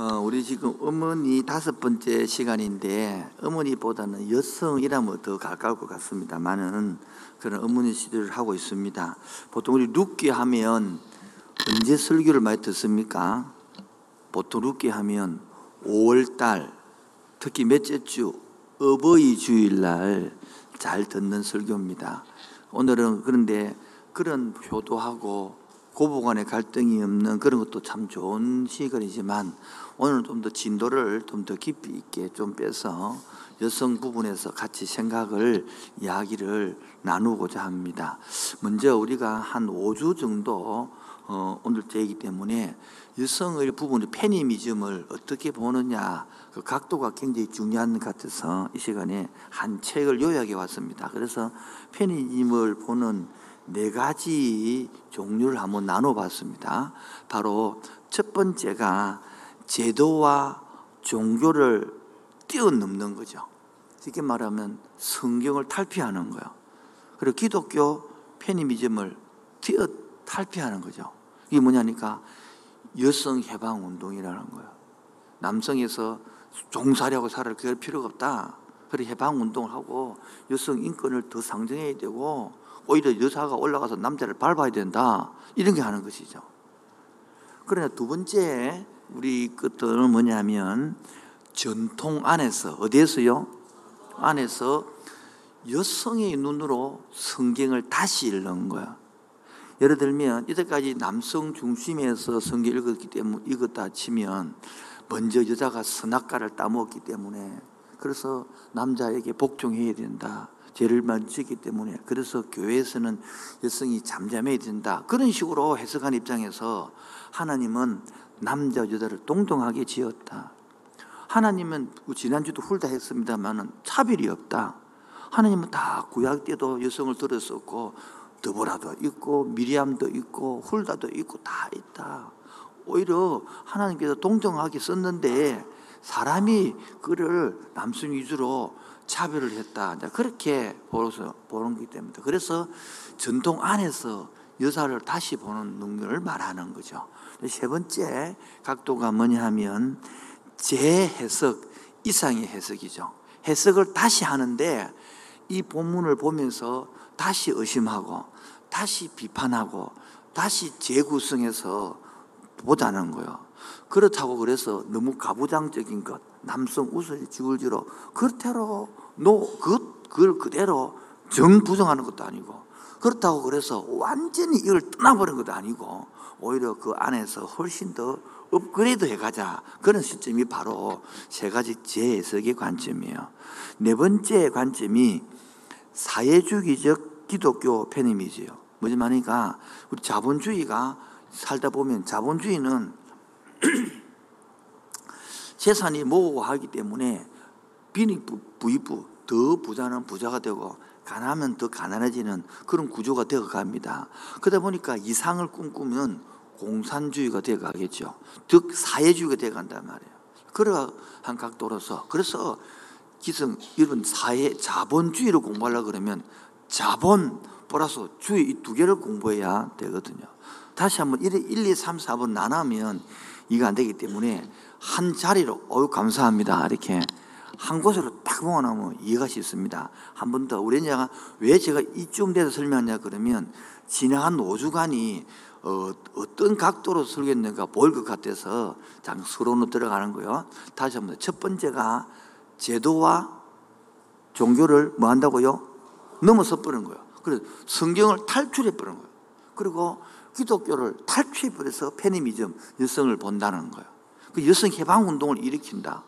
어, 우리 지금 어머니 다섯 번째 시간인데 어머니보다는 여성이라면 더 가까울 것 같습니다만은 그런 어머니 시대를 하고 있습니다. 보통 우리 룻기 하면 언제 설교를 많이 듣습니까? 보통 룻기 하면 5월달 특히 몇째 주 어버이 주일날 잘 듣는 설교입니다. 오늘은 그런데 그런 효도하고 고부 간의 갈등이 없는 그런 것도 참 좋은 시간이지만 오늘 좀더 진도를 좀 더 깊이 있게 좀 빼서 여성 부분에서 같이 생각을 이야기를 나누고자 합니다. 먼저 우리가 한 5주 정도 어, 오늘 때이기 때문에 여성의 부분 페미니즘을 어떻게 보느냐 그 각도가 굉장히 중요한 것 같아서 이 시간에 한 책을 요약해 왔습니다. 그래서 페미니즘을 보는 네 가지 종류를 한번 나눠봤습니다. 바로 첫 번째가 제도와 종교를 뛰어넘는 거죠. 쉽게 말하면 성경을 탈피하는 거예요. 그리고 기독교 페미니즘을 뛰어 탈피하는 거죠. 이게 뭐냐니까 여성 해방 운동이라는 거예요. 남성에서 종살이하고 살을 그럴 필요가 없다. 그래 해방 운동을 하고 여성 인권을 더 상정해야 되고 오히려 여자가 올라가서 남자를 밟아야 된다. 이런 게 하는 것이죠. 그러나 두 번째 우리 것들은 뭐냐면 전통 안에서 어디에서요? 안에서 여성의 눈으로 성경을 다시 읽는 거야. 예를 들면 이때까지 남성 중심에서 성경 읽었기 때문에 읽었다 치면 먼저 여자가 선악과를 따먹었기 때문에 그래서 남자에게 복종해야 된다. 죄를 만지기 때문에 그래서 교회에서는 여성이 잠잠해야 된다. 그런 식으로 해석한 입장에서 하나님은 남자 여자를 동등하게 지었다. 하나님은 지난주도 훌다 했습니다만은 차별이 없다. 하나님은 다 구약 때도 여성을 들었었고 드보라도 있고 미리암도 있고 훌다도 있고 다 있다. 오히려 하나님께서 동정하게 썼는데 사람이 그를 남성 위주로 차별을 했다. 그렇게 보서 보는 거기 때문에 그래서 전통 안에서 여자를 다시 보는 능력을 말하는 거죠. 세 번째 각도가 뭐냐 하면 재해석 이상의 해석이죠. 해석을 다시 하는데 이 본문을 보면서 다시 의심하고 다시 비판하고 다시 재구성해서 보자는 거예요. 그렇다고 그래서 너무 가부장적인 것, 남성 우슬 지울지로 그대로 노, 그, 그걸 그대로 정 부정하는 것도 아니고 그렇다고 그래서 완전히 이걸 떠나버린 것도 아니고 오히려 그 안에서 훨씬 더 업그레이드 해가자. 그런 시점이 바로 세 가지 재해석의 관점이에요. 네 번째 관점이 사회주의적 기독교 페미니즘이에요. 뭐지 말니까 우리 자본주의가 살다 보면 자본주의는 재산이 모호하기 때문에 빈익부, 부익부, 더 부자는 부자가 되고 가난하면 더 가난해지는 그런 구조가 되어 갑니다. 그러다 보니까 이상을 꿈꾸면 공산주의가 되어 가겠죠. 즉 사회주의가 되어 간단 말이에요. 그러한 각도로서 그래서 기성 이런 사회 자본주의를 공부하려 그러면 자본 플러스 주의 이 두 개를 공부해야 되거든요. 다시 한번 1, 2, 3, 4번 나누면 이거 안 되기 때문에 한 자리로 어유 감사합니다. 이렇게 한 곳으로 딱 모아놓으면 이해가 쉽습니다. 한 번 더. 우리 제가 왜 제가 이쯤 돼서 설명하냐 그러면 지나간 5주간이 어, 떤 각도로 설교했는가 보일 것 같아서 장수로는 들어가는 거요. 다시 한 번. 첫 번째가 제도와 종교를 뭐 한다고요? 넘어서 버린 거예요. 그래서 성경을 탈출해 버린 거예요. 그리고 기독교를 탈취해 버려서 페미니즘, 여성을 본다는 거예요. 그 여성 해방 운동을 일으킨다.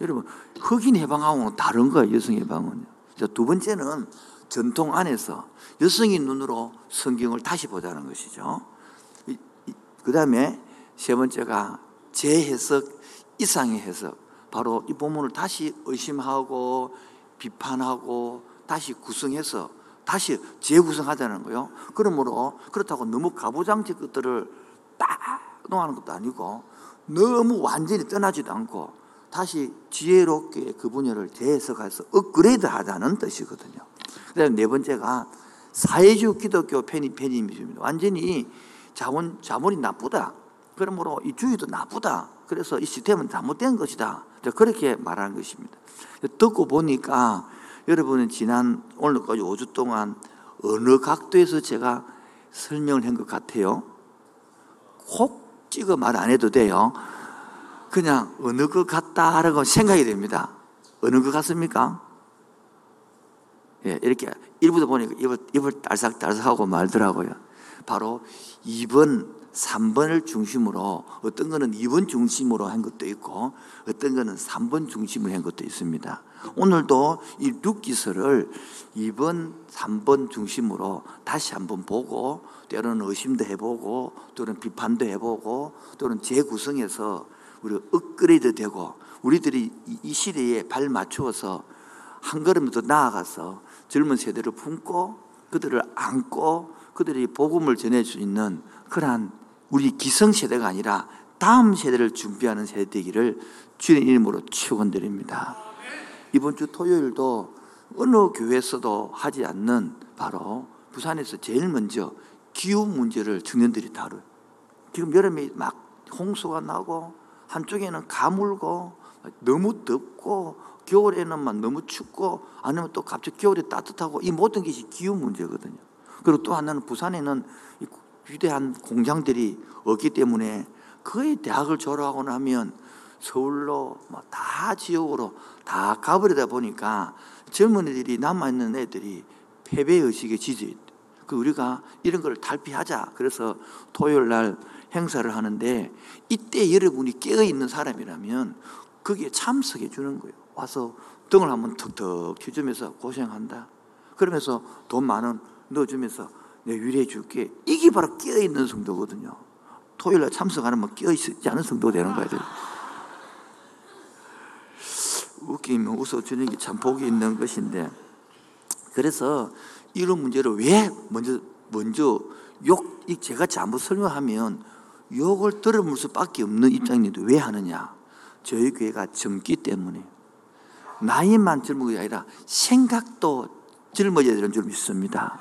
여러분, 흑인 해방하고는 다른 거예요, 여성 해방은. 두 번째는 전통 안에서 여성의 눈으로 성경을 다시 보자는 것이죠. 그 다음에 세 번째가 재해석, 이상의 해석. 바로 이 본문을 다시 의심하고 비판하고 다시 구성해서 다시 재구성하자는 거요. 그러므로 그렇다고 너무 가부장적 것들을 딱 놓아는 것도 아니고 너무 완전히 떠나지도 않고 다시 지혜롭게 그 분야를 재해석해서 업그레이드 하자는 뜻이거든요. 그 다음에 네 번째가 사회주의 기독교 페니, 페니미즘입니다. 완전히 자본, 자본이 나쁘다. 그러므로 이 주의도 나쁘다. 그래서 이 시스템은 잘못된 것이다. 그렇게 말하는 것입니다. 듣고 보니까 여러분은 지난 오늘까지 5주 동안 어느 각도에서 제가 설명을 한 것 같아요? 콕 찍어 말 안 해도 돼요. 그냥 어느 것 같다라고 생각이 됩니다. 어느 것 같습니까? 예, 이렇게 일부도 보니까 입을, 입을 딸싹딸싹하고 말더라고요. 바로 2번, 3번을 중심으로 어떤 거는 2번 중심으로 한 것도 있고 어떤 거는 3번 중심으로 한 것도 있습니다. 오늘도 이 룻기서를 2번, 3번 중심으로 다시 한번 보고 때로는 의심도 해보고 또는 비판도 해보고 또는 재구성해서 우리 업그레이드 되고 우리들이 이 시대에 발 맞추어서 한 걸음 더 나아가서 젊은 세대를 품고 그들을 안고 그들이 복음을 전해 줄 수 있는 그러한 우리 기성 세대가 아니라 다음 세대를 준비하는 세대 되기를 주님 이름으로 축원드립니다. 이번 주 토요일도 어느 교회에서도 하지 않는 바로 부산에서 제일 먼저 기후 문제를 청년들이 다뤄요. 지금 여름에 막 홍수가 나고 한쪽에는 가물고 너무 덥고 겨울에는 막 너무 춥고 아니면 또 갑자기 겨울에 따뜻하고 이 모든 것이 기후 문제거든요. 그리고 또 하나는 부산에는 위대한 공장들이 없기 때문에 거의 대학을 졸업하고 나면 서울로 뭐다 지역으로 다 가버리다 보니까 젊은이들이 남아있는 애들이 패배의식에 지지 그 우리가 이런 걸 탈피하자. 그래서 토요일 날 행사를 하는데 이때 여러분이 깨어 있는 사람이라면 거기에 참석해 주는 거예요. 와서 등을 한번 턱턱 튀주면서 고생한다. 그러면서 돈 만 원 넣어주면서 내 위로해 줄게. 이게 바로 깨어 있는 성도거든요. 토요일 날 참석하면 뭐 깨어 있지 않은 성도 되는 거예요. 웃기면 웃어주는 게 참 복이 있는 것인데 그래서 이런 문제를 왜 먼저 먼저 욕 제가 잘못 설명하면 욕을 들어물 수밖에 없는 입장인데 왜 하느냐? 저희 교회가 젊기 때문에 나이만 젊은 게 아니라 생각도 젊어져야 되는 줄 믿습니다.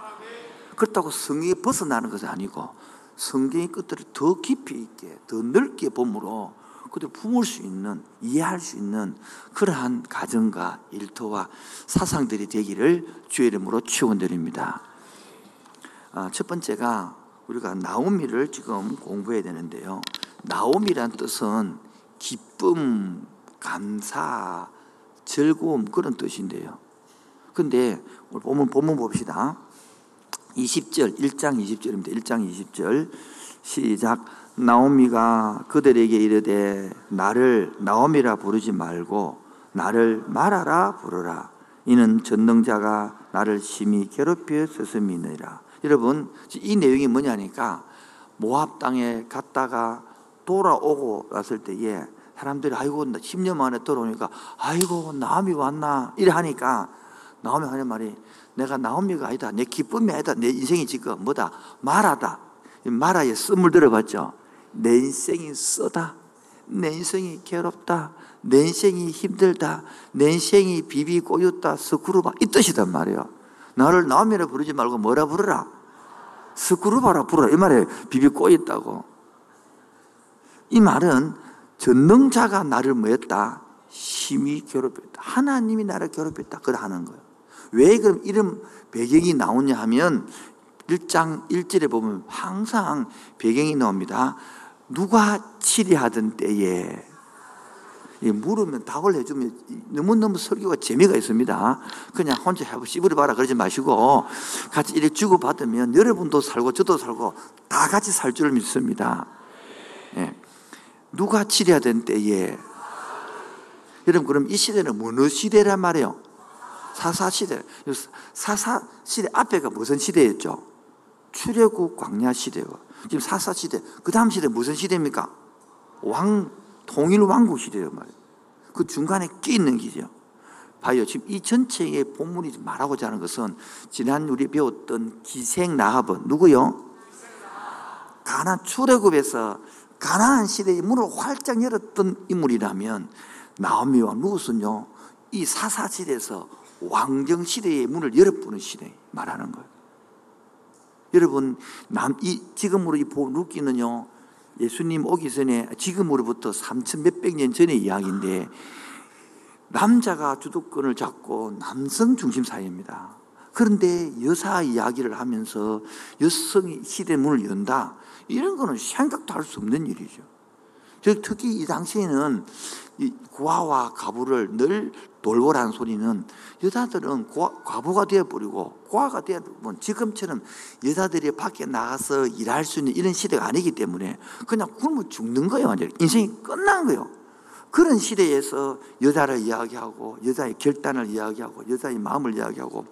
그렇다고 성경에 벗어나는 것은 아니고 성경의 끝들을 더 깊이 있게 더 넓게 봄으로 그들 품을 수 있는 이해할 수 있는 그러한 가정과 일터와 사상들이 되기를 주의 이름으로 축원드립니다. 아, 첫 번째가 우리가 나오미를 지금 공부해야 되는데요. 나오미란 뜻은 기쁨, 감사, 즐거움 그런 뜻인데요. 근데 오늘 본문, 본문 봅시다. 20절, 1장 20절입니다. 1장 20절. 시작. 나오미가 그들에게 이르되 나를 나오미라 부르지 말고 나를 말하라 부르라. 이는 전능자가 나를 심히 괴롭혀 서슴이니라. 여러분 이 내용이 뭐냐니까 모압 땅에 갔다가 돌아오고 났을 때에 사람들이 아이고 10년 만에 돌아오니까 아이고 나오미 왔나? 이래 하니까 나오미 하는 말이 내가 나오미가 아니다. 내 기쁨이 아니다. 내 인생이 지금 뭐다? 말하다. 말하에 씀을 들어봤죠 내 인생이 쓰다. 내 인생이 괴롭다. 내 인생이 힘들다. 내 인생이 비비 꼬였다. 스크루바. 이 뜻이단 말이에요. 나를 나음이라 부르지 말고 뭐라 부르라? 스크루바라 부르라. 이 말에 비비 꼬였다고. 이 말은 전능자가 나를 뭐였다? 심히 괴롭혔다. 하나님이 나를 괴롭혔다. 그걸 하는 거예요. 왜 그럼 이런 배경이 나오냐 하면 1장 1절에 보면 항상 배경이 나옵니다. 누가 치리하던 때에 물으면 답을 해주면 너무너무 설교가 재미가 있습니다. 그냥 혼자 하고 씹으려봐라 그러지 마시고 같이 이렇게 주고받으면 여러분도 살고 저도 살고 다 같이 살 줄 믿습니다. 예. 누가 치려야된 때에 여러분 그럼 이 시대는 어느 시대란 말이에요? 사사시대. 사사시대 앞에가 무슨 시대였죠? 출애굽 광야 시대고 지금 사사 시대, 그 다음 시대 무슨 시대입니까? 왕, 통일 왕국 시대예요, 말이에요. 그 중간에 끼 있는 기죠. 봐요. 지금 이 전체의 본문이 말하고자 하는 것은 지난 우리 배웠던 기생 나합은 누구요? 가난 출애굽에서 가난한 시대의 문을 활짝 열었던 인물이라면 나오미와 누구는요? 이 사사 시대에서 왕정 시대의 문을 열어보는 시대 말하는 거예요. 여러분 남, 이, 지금으로 이 루키는요 예수님 오기 전에 지금으로부터 3천 몇백 년 전의 이야기인데 남자가 주도권을 잡고 남성 중심 사회입니다. 그런데 여사 이야기를 하면서 여성이 시대 문을 연다. 이런 거는 생각도 할 수 없는 일이죠. 특히 이 당시에는 이 고아와 가부를 늘 돌보라는 소리는 여자들은 과부가 되어버리고 고아가 되어버리면 지금처럼 여자들이 밖에 나가서 일할 수 있는 이런 시대가 아니기 때문에 그냥 굶어 죽는 거예요. 완전히. 인생이 끝난 거예요. 그런 시대에서 여자를 이야기하고 여자의 결단을 이야기하고 여자의 마음을 이야기하고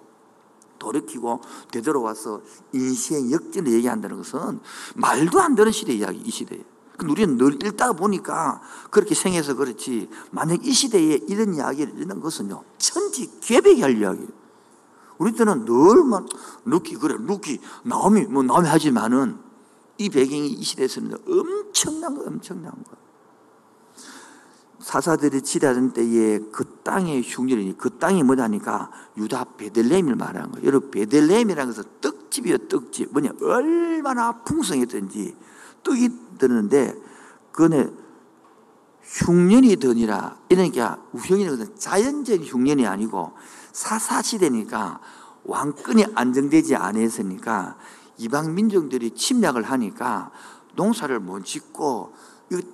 돌이키고 되돌아와서 인생 역전을 얘기한다는 것은 말도 안 되는 시대 이야기 이 시대에. 우리는 늘 읽다 보니까 그렇게 생각해서 그렇지 만약 이 시대에 이런 이야기를 읽는 것은요 천지 개벽이 할 이야기예요. 우리 때는 늘만 룻기 그래 룻기 나오미 뭐 나오미 하지만은 이 배경이 이 시대에서는 엄청난 거 엄청난 거. 사사들이 치리하던 때에 그 땅의 흉년이 그 땅이 뭐냐니까 유다 베들레헴을 말하는 거예요. 여러분 베들레헴이라는 것은 떡집이에요. 떡집. 뭐냐 얼마나 풍성했던지 떡이 드는데 그네 흉년이 드니라 이러니까 드 자연적인 흉년이 아니고 사사시대니까 왕권이 안정되지 않았으니까 이방 민족들이 침략을 하니까 농사를 못 짓고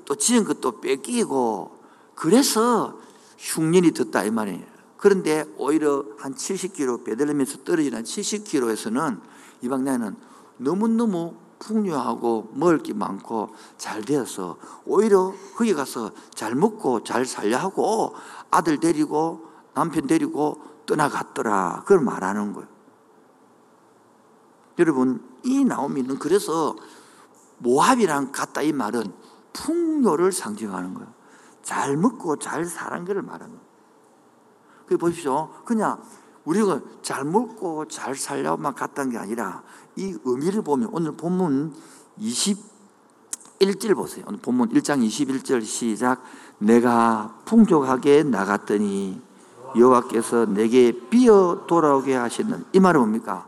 또 지은 것도 뺏기고 그래서 흉년이 덧다 이 말이에요. 그런데 오히려 한 70km 베들레헴에서 떨어진 한 70km에서는 이방 나라는 너무너무 풍요하고 먹을 게 많고 잘 되어서 오히려 거기 가서 잘 먹고 잘 살려 하고 아들 데리고 남편 데리고 떠나갔더라. 그걸 말하는 거예요. 여러분, 이 나오미는 그래서 모압이랑 같다 이 말은 풍요를 상징하는 거예요. 잘 먹고 잘 사는 것을 말하는 거예요. 그 보십시오. 그냥 우리가 잘 먹고 잘 살려만 갔다는 게 아니라 이 의미를 보면 오늘 본문 21절 보세요. 오늘 본문 1장 21절 시작. 내가 풍족하게 나갔더니 여호와께서 내게 비어 돌아오게 하시는 이 말은 뭡니까?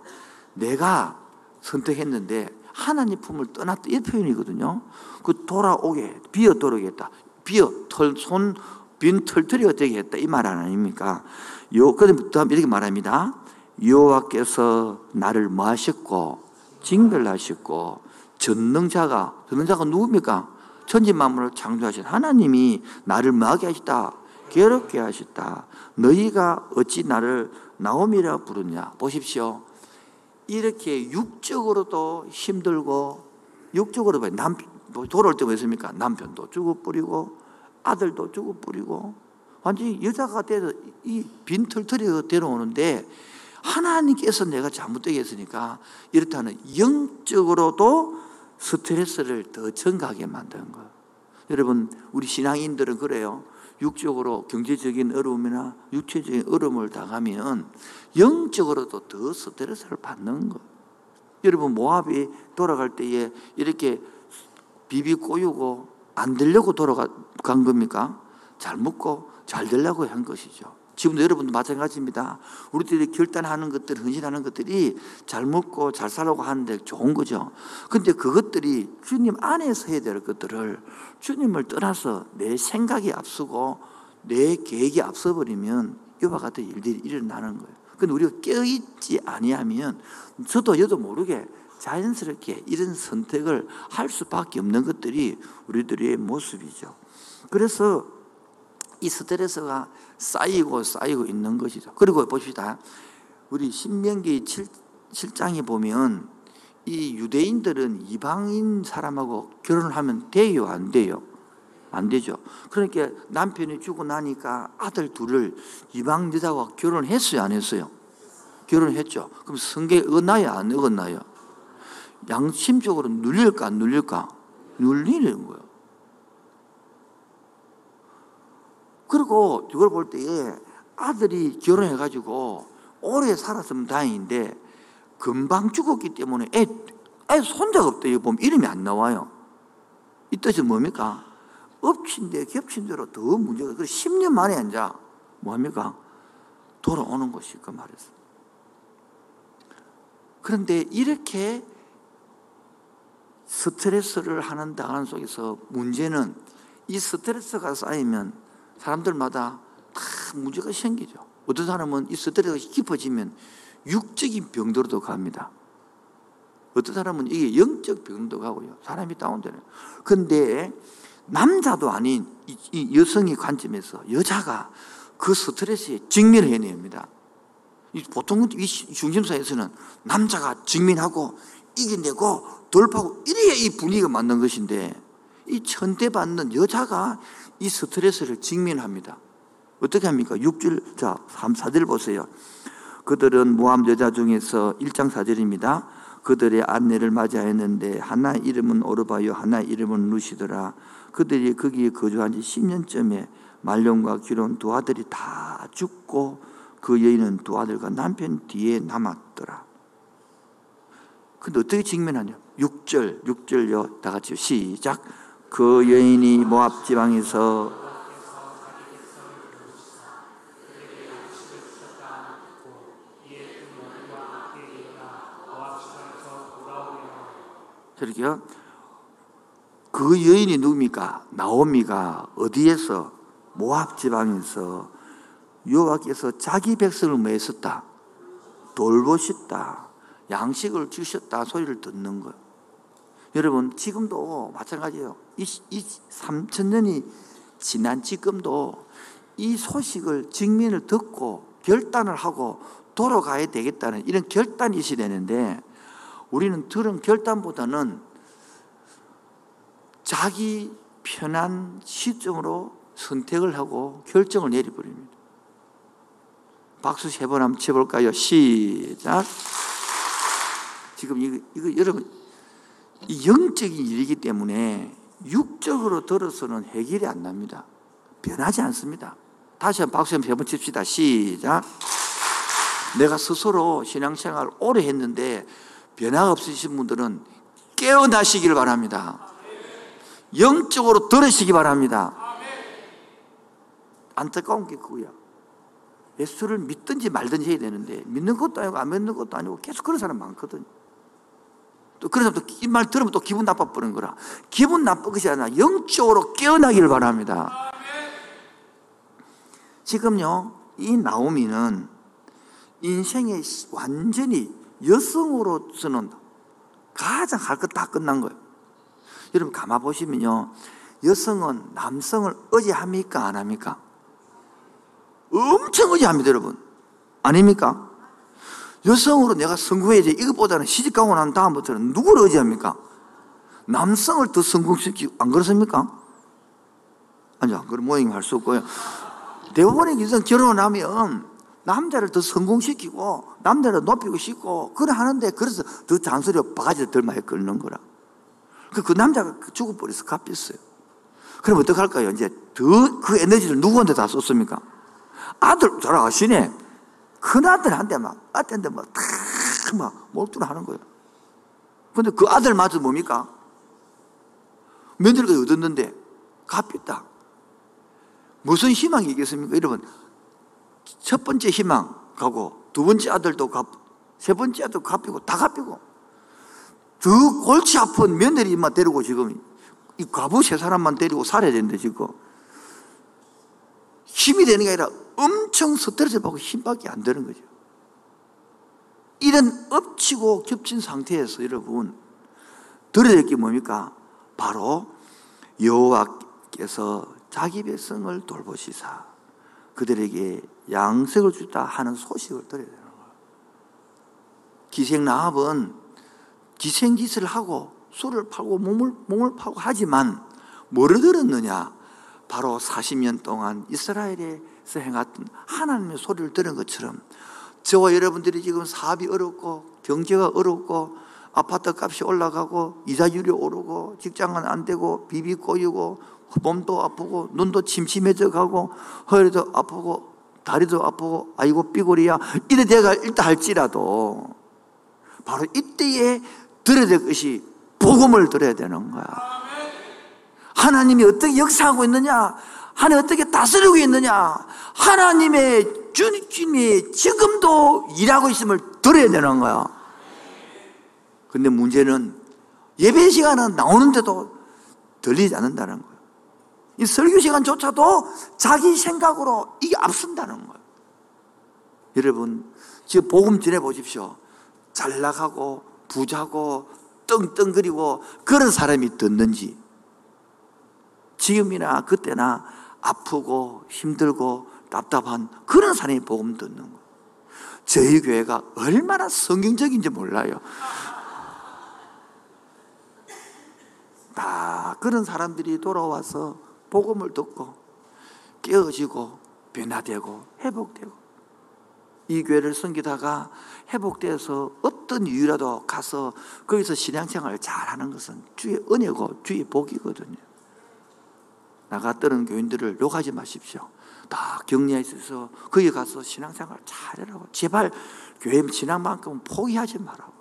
내가 선택했는데 하나님 품을 떠났다 이 표현이거든요. 그 돌아오게 비어 돌아오겠다. 비어 털, 손, 빈 털털이가 되게 했다. 이 말 아닙니까? 요, 그다음 이렇게 말합니다. 여호와께서 나를 뭐 하셨고, 징별하셨고, 전능자가, 전능자가 누굽니까? 천지 만물을 창조하신 하나님이 나를 뭐하게 하셨다? 괴롭게 하셨다. 너희가 어찌 나를 나옴이라 부르냐? 보십시오. 이렇게 육적으로도 힘들고, 육적으로 남, 돌아올 때 뭐습니까? 남편도 죽어버리고, 아들도 죽어버리고, 완전히 여자가 돼서 이 빈털터리가 데려오는데, 하나님께서 내가 잘못되게 했으니까, 이렇다는 영적으로도 스트레스를 더 증가하게 만드는 거예요. 여러분, 우리 신앙인들은 그래요. 육적으로 경제적인 어려움이나 육체적인 어려움을 당하면 영적으로도 더 스트레스를 받는 거예요. 여러분, 모압이 돌아갈 때에 이렇게 비비 꼬이고 안 되려고 돌아간 겁니까? 잘 먹고 잘 되려고 한 것이죠. 지금도 여러분도 마찬가지입니다. 우리들이 결단하는 것들, 헌신하는 것들이 잘 먹고 잘 살라고 하는데 좋은 거죠. 근데 그것들이 주님 안에서 해야 될 것들을 주님을 떠나서 내 생각이 앞서고 내 계획이 앞서버리면 이와 같은 일들이 일어나는 거예요. 근데 우리가 깨어있지 아니하면 저도 여도 모르게 자연스럽게 이런 선택을 할 수밖에 없는 것들이 우리들의 모습이죠. 그래서 이 스트레스가 쌓이고 쌓이고 있는 것이죠. 그리고 봅시다. 우리 신명기 7, 7장에 보면 이 유대인들은 이방인 사람하고 결혼을 하면 돼요? 안 돼요? 안 되죠. 그러니까 남편이 죽고 나니까 아들 둘을 이방 여자와 결혼했어요? 안 했어요? 결혼했죠. 그럼 성경에 어나요? 안 어긋나요? 양심적으로 눌릴까 안 눌릴까? 눌리는 거예요. 그리고 이걸 볼 때에 아들이 결혼해가지고 오래 살았으면 다행인데 금방 죽었기 때문에 애, 애 손자가 없다. 이거 보면 이름이 안 나와요. 이 뜻은 뭡니까? 엎친 데 겹친 대로 더 문제가, 그래 10년 만에 이제 뭡니까? 돌아오는 것이 그 말이었어. 그런데 이렇게 스트레스를 하는 당하는 속에서 문제는 이 스트레스가 쌓이면 사람들마다 다 문제가 생기죠. 어떤 사람은 이 스트레스가 깊어지면 육적인 병들어도 갑니다. 어떤 사람은 이게 영적 병도 가고요. 사람이 다운되는. 근데 남자도 아닌 이 여성의 관점에서 여자가 그 스트레스에 직면을 해냅니다. 보통 이 중심사에서는 남자가 직면하고 이겨내고 돌파하고 이래야 이 분위기가 맞는 것인데 이 천대받는 여자가 이 스트레스를 직면합니다. 어떻게 합니까? 6절, 자, 3, 4절 보세요. 그들은 모함 여자 중에서 1장 4절입니다. 그들의 아내를 맞이하였는데 하나 이름은 오르바요 하나 이름은 루시더라. 그들이 거기에 거주한 지 10년쯤에 말년과 기론 두 아들이 다 죽고 그 여인은 두 아들과 남편 뒤에 남았더라. 근데 어떻게 직면하냐? 6절, 6절요. 다 같이 시작. 그 여인이 모압 지방에서 저렇게요. 그 여인이 누굽니까? 나오미가 어디에서 모압 지방에서 여호와께서 자기 백성을 뭐했었다? 돌보셨다. 양식을 주셨다 소리를 듣는 거예요. 여러분 지금도 마찬가지예요. 이, 이 3천 년이 지난 지금도 이 소식을 직면을 듣고 결단을 하고 돌아가야 되겠다는 이런 결단이 있어야 되는데 우리는 들은 결단보다는 자기 편한 시점으로 선택을 하고 결정을 내려버립니다. 박수 세 번 한번 쳐볼까요? 시작. 지금 이거, 이거 여러분, 이 영적인 일이기 때문에 육적으로 들어서는 해결이 안 납니다. 변하지 않습니다. 다시 한번 박수 한번 칩시다. 시작. 내가 스스로 신앙생활 오래 했는데 변화가 없으신 분들은 깨어나시길 바랍니다. 영적으로 들으시기 바랍니다. 안타까운 게 그거야. 예수를 믿든지 말든지 해야 되는데 믿는 것도 아니고 안 믿는 것도 아니고 계속 그런 사람 많거든. 또 그런 사람도 이말 들으면 또 기분 나빠버리는 거라. 기분 나쁜 것이 아니라 영적으로 깨어나기를 바랍니다. 지금요, 이 나오미는 인생의 완전히 여성으로서는 가장 할 것 다 끝난 거예요. 여러분 가만 보시면요. 여성은 남성을 의지합니까? 안 합니까? 엄청 의지합니다, 여러분. 아닙니까? 여성으로 내가 성공해야지. 이것보다는 시집 가고 난 다음부터는 누구를 의지합니까? 남성을 더 성공시키고, 안 그렇습니까? 아니요, 그런 모양이 할수 없고요. 대부분의 여성 결혼하면 남자를 더 성공시키고, 남자를 높이고 싶고, 그래 하는데, 그래서 더 잔소리 바가지를 덜 많이 끓는 거라. 그, 그 남자가 죽어버려서 갚였어요. 그럼 어떡할까요? 이제 더 그 에너지를 누구한테 다 썼습니까? 아들, 잘 아시네. 큰 아들한테 막, 아들한테 막, 탁, 막, 몰두를 하는 거예요. 근데 그 아들마저 뭡니까? 며느리가 얻었는데, 갚였다. 무슨 희망이 있겠습니까? 여러분, 첫 번째 희망 가고, 두 번째 아들도 갚, 세 번째 아들도 갚이고, 다 갚이고, 저 골치 아픈 며느리만 데리고 지금, 이 과부 세 사람만 데리고 살아야 되는데, 지금. 힘이 되는 게 아니라 엄청 받고 힘밖에 안 되는 거죠. 이런 엎치고 겹친 상태에서 여러분 들어야 될게 뭡니까? 바로 여호와께서 자기 백성을 돌보시사 그들에게 양색을 주다 하는 소식을 들어야 되는 거예요. 기생 나합은 기생 짓을 하고 술을 팔고 몸을, 몸을 팔고 하지만 뭐를 들었느냐? 바로 40년 동안 이스라엘에 서 행했던 하나님의 소리를 들은 것처럼 저와 여러분들이 지금 사업이 어렵고 경제가 어렵고 아파트 값이 올라가고 이자율이 오르고 직장은 안 되고 비비 꼬이고 몸도 아프고 눈도 침침해져 가고 허리도 아프고 다리도 아프고 아이고 삐골이야. 이래 내가 일단 할지라도 바로 이때에 들어야 될 것이 복음을 들어야 되는 거야. 하나님이 어떻게 역사하고 있느냐? 하나님 어떻게 다스리고 있느냐 하나님의 주님이 지금도 일하고 있음을 들어야 되는 거야 근데 문제는 예배 시간은 나오는데도 들리지 않는다는 거예요. 이 설교 시간조차도 자기 생각으로 이게 앞선다는 거예요. 여러분, 지금 복음 전해 보십시오. 잘 나가고 부자고 떵떵거리고 그런 사람이 듣는지 지금이나 그때나 아프고 힘들고 답답한 그런 사람이 복음 듣는 거예요. 저희 교회가 얼마나 성경적인지 몰라요. 다 그런 사람들이 돌아와서 복음을 듣고 깨어지고 변화되고 회복되고 이 교회를 섬기다가 회복돼서 어떤 이유라도 가서 거기서 신앙생활을 잘하는 것은 주의 은혜고 주의 복이거든요. 나갔던 교인들을 욕하지 마십시오. 다 격려해 있어서 거기 가서 신앙생활 잘하라고. 제발 교회 신앙만큼은 포기하지 말라고.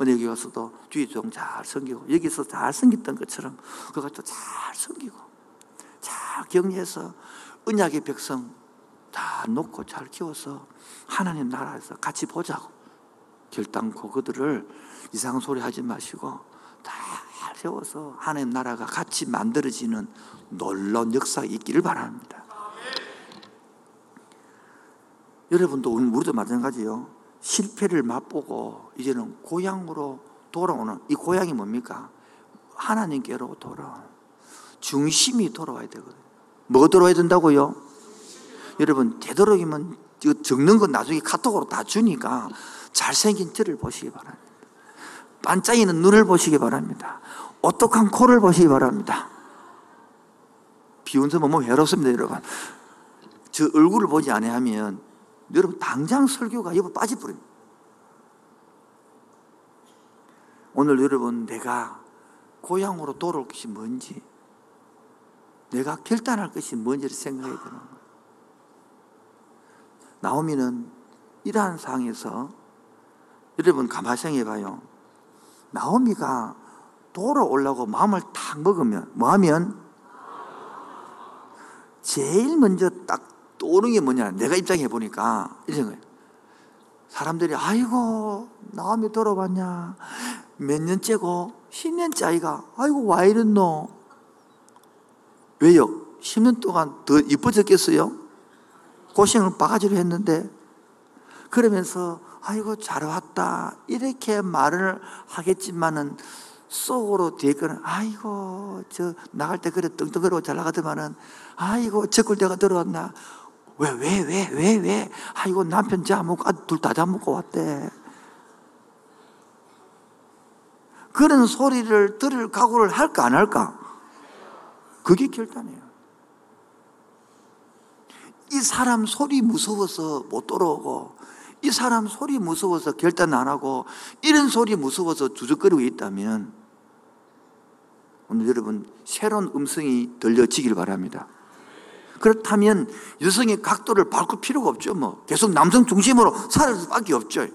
은혜교회 가서도 주의 종잘 섬기고 여기서 잘 섬겼던 것처럼 그가 또 잘 섬기고 잘 격려해서 은약의 백성 다 놓고 잘 키워서 하나님 나라에서 같이 보자고. 결단코 그들을 이상한 소리 하지 마시고 다 세워서 하나님 나라가 같이 만들어지는 놀라운 역사가 있기를 바랍니다. 여러분도 우리도 마찬가지요. 실패를 맛보고 이제는 고향으로 돌아오는 이 고향이 뭡니까? 하나님께로 돌아 중심이 돌아와야 되거든요. 뭐가 돌아와야 된다고요? 여러분 되도록이면 적는 건 나중에 카톡으로 다 주니까 잘생긴 저를 보시기 바랍니다. 반짝이는 눈을 보시기 바랍니다. 오똑한 코를 보시기 바랍니다. 비운서 뭐 외롭습니다, 여러분. 저 얼굴을 보지 아니하면 여러분 당장 설교가 여보 빠져버립니다. 오늘 여러분 내가 고향으로 돌아올 것이 뭔지 내가 결단할 것이 뭔지를 생각해야 되는 거예요. 나오미는 이러한 상황에서 여러분 가만히 생각해 봐요. 나오미가 돌아오려고 마음을 탁 먹으면 뭐 하면 제일 먼저 딱 떠오르는 게 뭐냐? 내가 입장해 보니까 이런 거예요. 사람들이 아이고 나오미 돌아왔냐? 몇 년째고? 10년째 아이가? 아이고 와 이랬노? 왜요? 10년 동안 더 이뻐졌겠어요? 고생을 바가지로 했는데. 그러면서 아이고 잘 왔다. 이렇게 말을 하겠지만은 속으로 뒤에 거는 아이고 저 나갈 때 그래 떵떵거리고 잘 나가더만은 아이고 적골대가 들어왔나 왜 왜 왜 왜 왜? 아이고 남편 잡먹고 아들 둘다 잡먹고 왔대. 그런 소리를 들을 각오를 할까 안 할까? 그게 결단이에요. 이 사람 소리 무서워서 못 돌아오고 이 사람 소리 무서워서 결단 안 하고 이런 소리 무서워서 주저거리고 있다면 오늘 여러분 새로운 음성이 들려지길 바랍니다. 그렇다면 여성의 각도를 바꿀 필요가 없죠. 뭐 계속 남성 중심으로 살아갈 수밖에 없죠.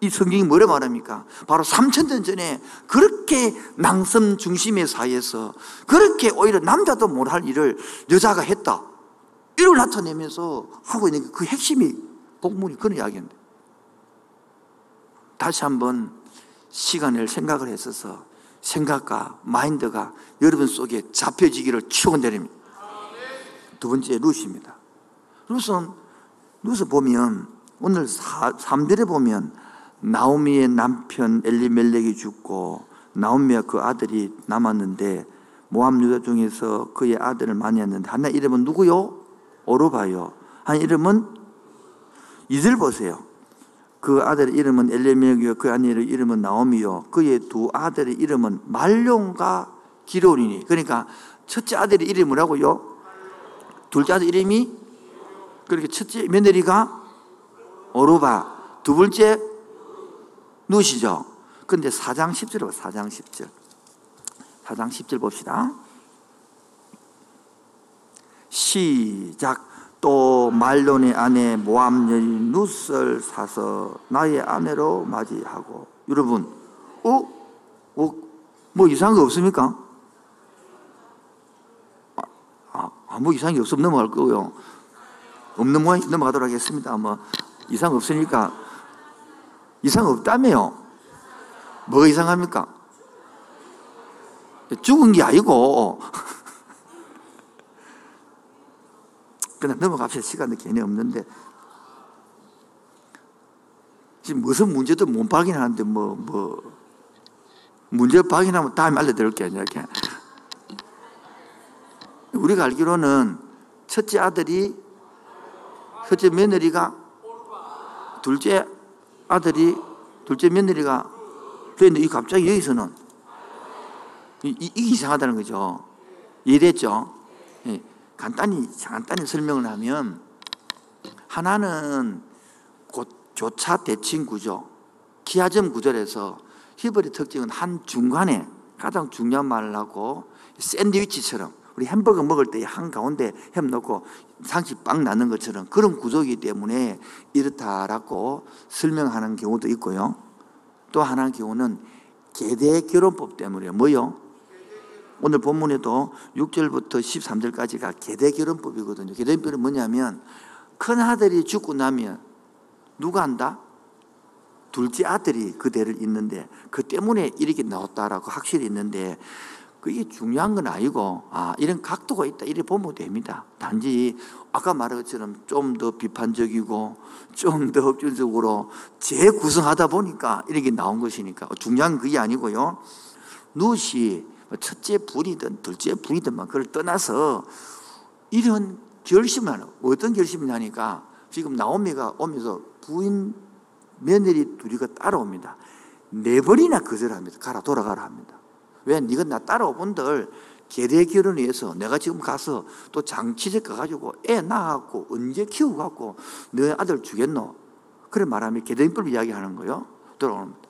이 성경이 뭐라 말합니까? 바로 3천년 전에 그렇게 낭성 중심의 사이에서 그렇게 오히려 남자도 못할 일을 여자가 했다. 이걸 나타내면서 하고 있는 그 핵심이 복문이 그런 이야기인데. 다시 한번 시간을 생각을 했어서 생각과 마인드가 여러분 속에 잡혀지기를 축원드립니다. 두 번째 루시입니다. 루스는 루스 보면 오늘 3절에 보면 나오미의 남편 엘리멜렉이 죽고 나오미와 그 아들이 남았는데 모함 유다 중에서 그의 아들을 했는데 하나 이름은 누구요? 오르바요. 한 이름은 이들 보세요. 그 아들의 이름은 엘레멜이요 그 아내의 이름은 나오미요 그의 두 아들의 이름은 말룡과 기론이니 그러니까 첫째 아들의 이름이 뭐라고요? 둘째 아들 이름이 그렇게 첫째 며느리가 오르바 두 번째 누시죠 근데 4장 10절 봐 4장 10절 4장 10절 봅시다 시작 또 말론의 아내 모함 여인 누스를 사서 나의 아내로 맞이하고 여러분 어? 어? 뭐 이상한 거 없습니까? 아, 아, 아무 이상한 게 없으면 넘어갈 거고요 없는 모양 넘어가도록 하겠습니다 뭐 이상 없으니까 이상 없다며요 뭐가 이상합니까? 죽은 게 아니고. 그냥 넘어갑시다. 시간도 괜히 없는데. 지금 무슨 문제도 못 발견하는데 뭐, 뭐, 문제 발견하면 다음에 알려드릴게요. 이렇게. 우리가 알기로는 첫째 아들이, 첫째 며느리가, 둘째 아들이, 둘째 며느리가, 그런데 이 갑자기 여기서는 이, 이, 이상하다는 거죠. 이해됐죠? 예, 간단히, 간단히 설명을 하면, 하나는 곧 교차 대칭 구조, 기하점 구조에서 히브리 특징은 한 중간에 가장 중요한 말을 하고 샌드위치처럼 우리 햄버거 먹을 때 한 가운데 햄 넣고 상시 빵 나는 것처럼 그런 구조이기 때문에 이렇다라고 설명하는 경우도 있고요. 또 하나의 경우는 계대 결혼법 때문에 뭐요? 오늘 본문에도 6절부터 13절까지가 계대 결혼법이거든요. 계대 결혼법은 뭐냐면 큰 아들이 죽고 나면 누가 한다? 둘째 아들이 그 대를 잇는데 그 때문에 이렇게 나왔다라고 확실히 있는데 그게 중요한 건 아니고 아 이런 각도가 있다 이렇게 보면 됩니다. 단지 아까 말한 것처럼 좀 더 비판적이고 좀 더 흡전적으로 재구성하다 보니까 이렇게 나온 것이니까 중요한 그게 아니고요. 누시 첫째 분이든 둘째 분이든만 그걸 떠나서 이런 결심을 하는 어떤 결심을 하니까 지금 나오미가 오면서 부인 며느리 둘이가 따라옵니다. 네 번이나 거절합니다. 가라 돌아가라 합니다. 왜 네가 나 따라오본들 계대 결혼을 위해서 내가 지금 가서 또 장치적 가가지고 애 낳아갖고 언제 키우고 갖고 너 아들 주겠노? 그래 말하면 계대인법 이야기하는 거요. 돌아옵니다.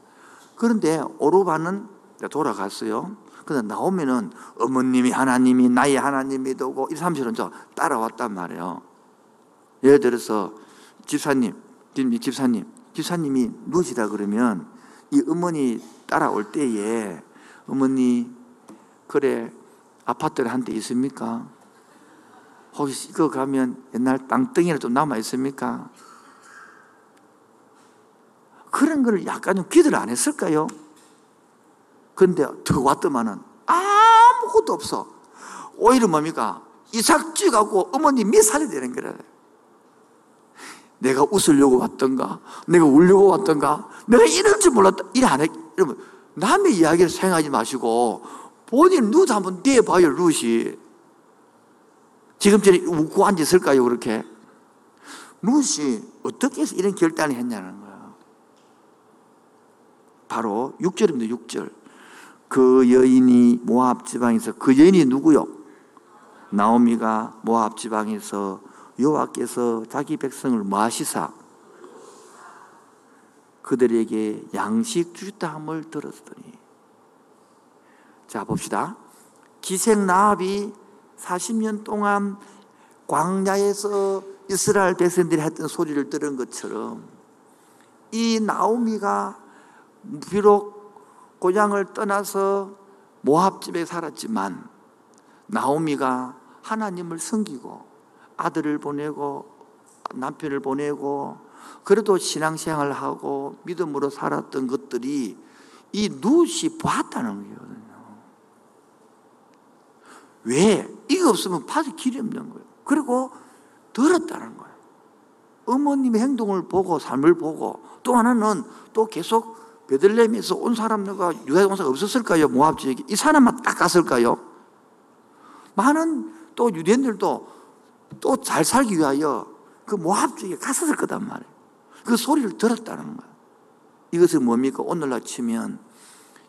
그런데 오르바는 돌아갔어요. 근데 나오면은 어머님이 하나님이 나의 하나님이 되고 이 사람들은 저 따라왔단 말이에요. 예를 들어서 집사님, 집사님, 집사님이 누시다 그러면 이 어머니 따라올 때에 어머니 그래 아파트를 한대 있습니까? 혹시 이거 가면 옛날 땅덩이라도 남아 있습니까? 그런 걸 약간 좀 기대를 안 했을까요? 그런데 더 왔더만은 아무것도 없어. 오히려 뭡니까? 이삭 쥐갖고 어머니 미살이 되는 거라. 내가 웃으려고 왔던가? 내가 울려고 왔던가? 내가 이럴 줄 몰랐다. 이래 안 해. 여러분, 남의 이야기를 생각하지 마시고 본인 눈 한번 떼봐요, 루시. 지금처럼 웃고 앉았을까요, 그렇게? 루시, 어떻게 해서 이런 결단을 했냐는 거예요. 바로 6절입니다, 6절. 그 여인이 모압 지방에서 그 여인이 누구요? 나오미가 모압 지방에서 여호와께서 자기 백성을 마시사 그들에게 양식 주셨다 함을 들었더니 자 봅시다. 기생 나합이 40년 동안 광야에서 이스라엘 백성들이 했던 소리를 들은 것처럼 이 나오미가 비록 고향을 떠나서 모압 집에 살았지만 나오미가 하나님을 섬기고 아들을 보내고 남편을 보내고 그래도 신앙생활을 하고 믿음으로 살았던 것들이 이 누시 봤다는 거거든요. 왜? 이거 없으면 받을 길이 없는 거예요. 그리고 들었다는 거예요. 어머님의 행동을 보고 삶을 보고 또 하나는 또 계속 베들레헴에서 온 사람들과 유다 용사가 없었을까요? 모압 지역에 이 사람만 딱 갔을까요? 많은 또 유대인들도 또 잘 살기 위하여 그 모압 지역에 갔었을 거단 말이에요. 그 소리를 들었다는 거예요. 이것은 뭡니까? 오늘날 치면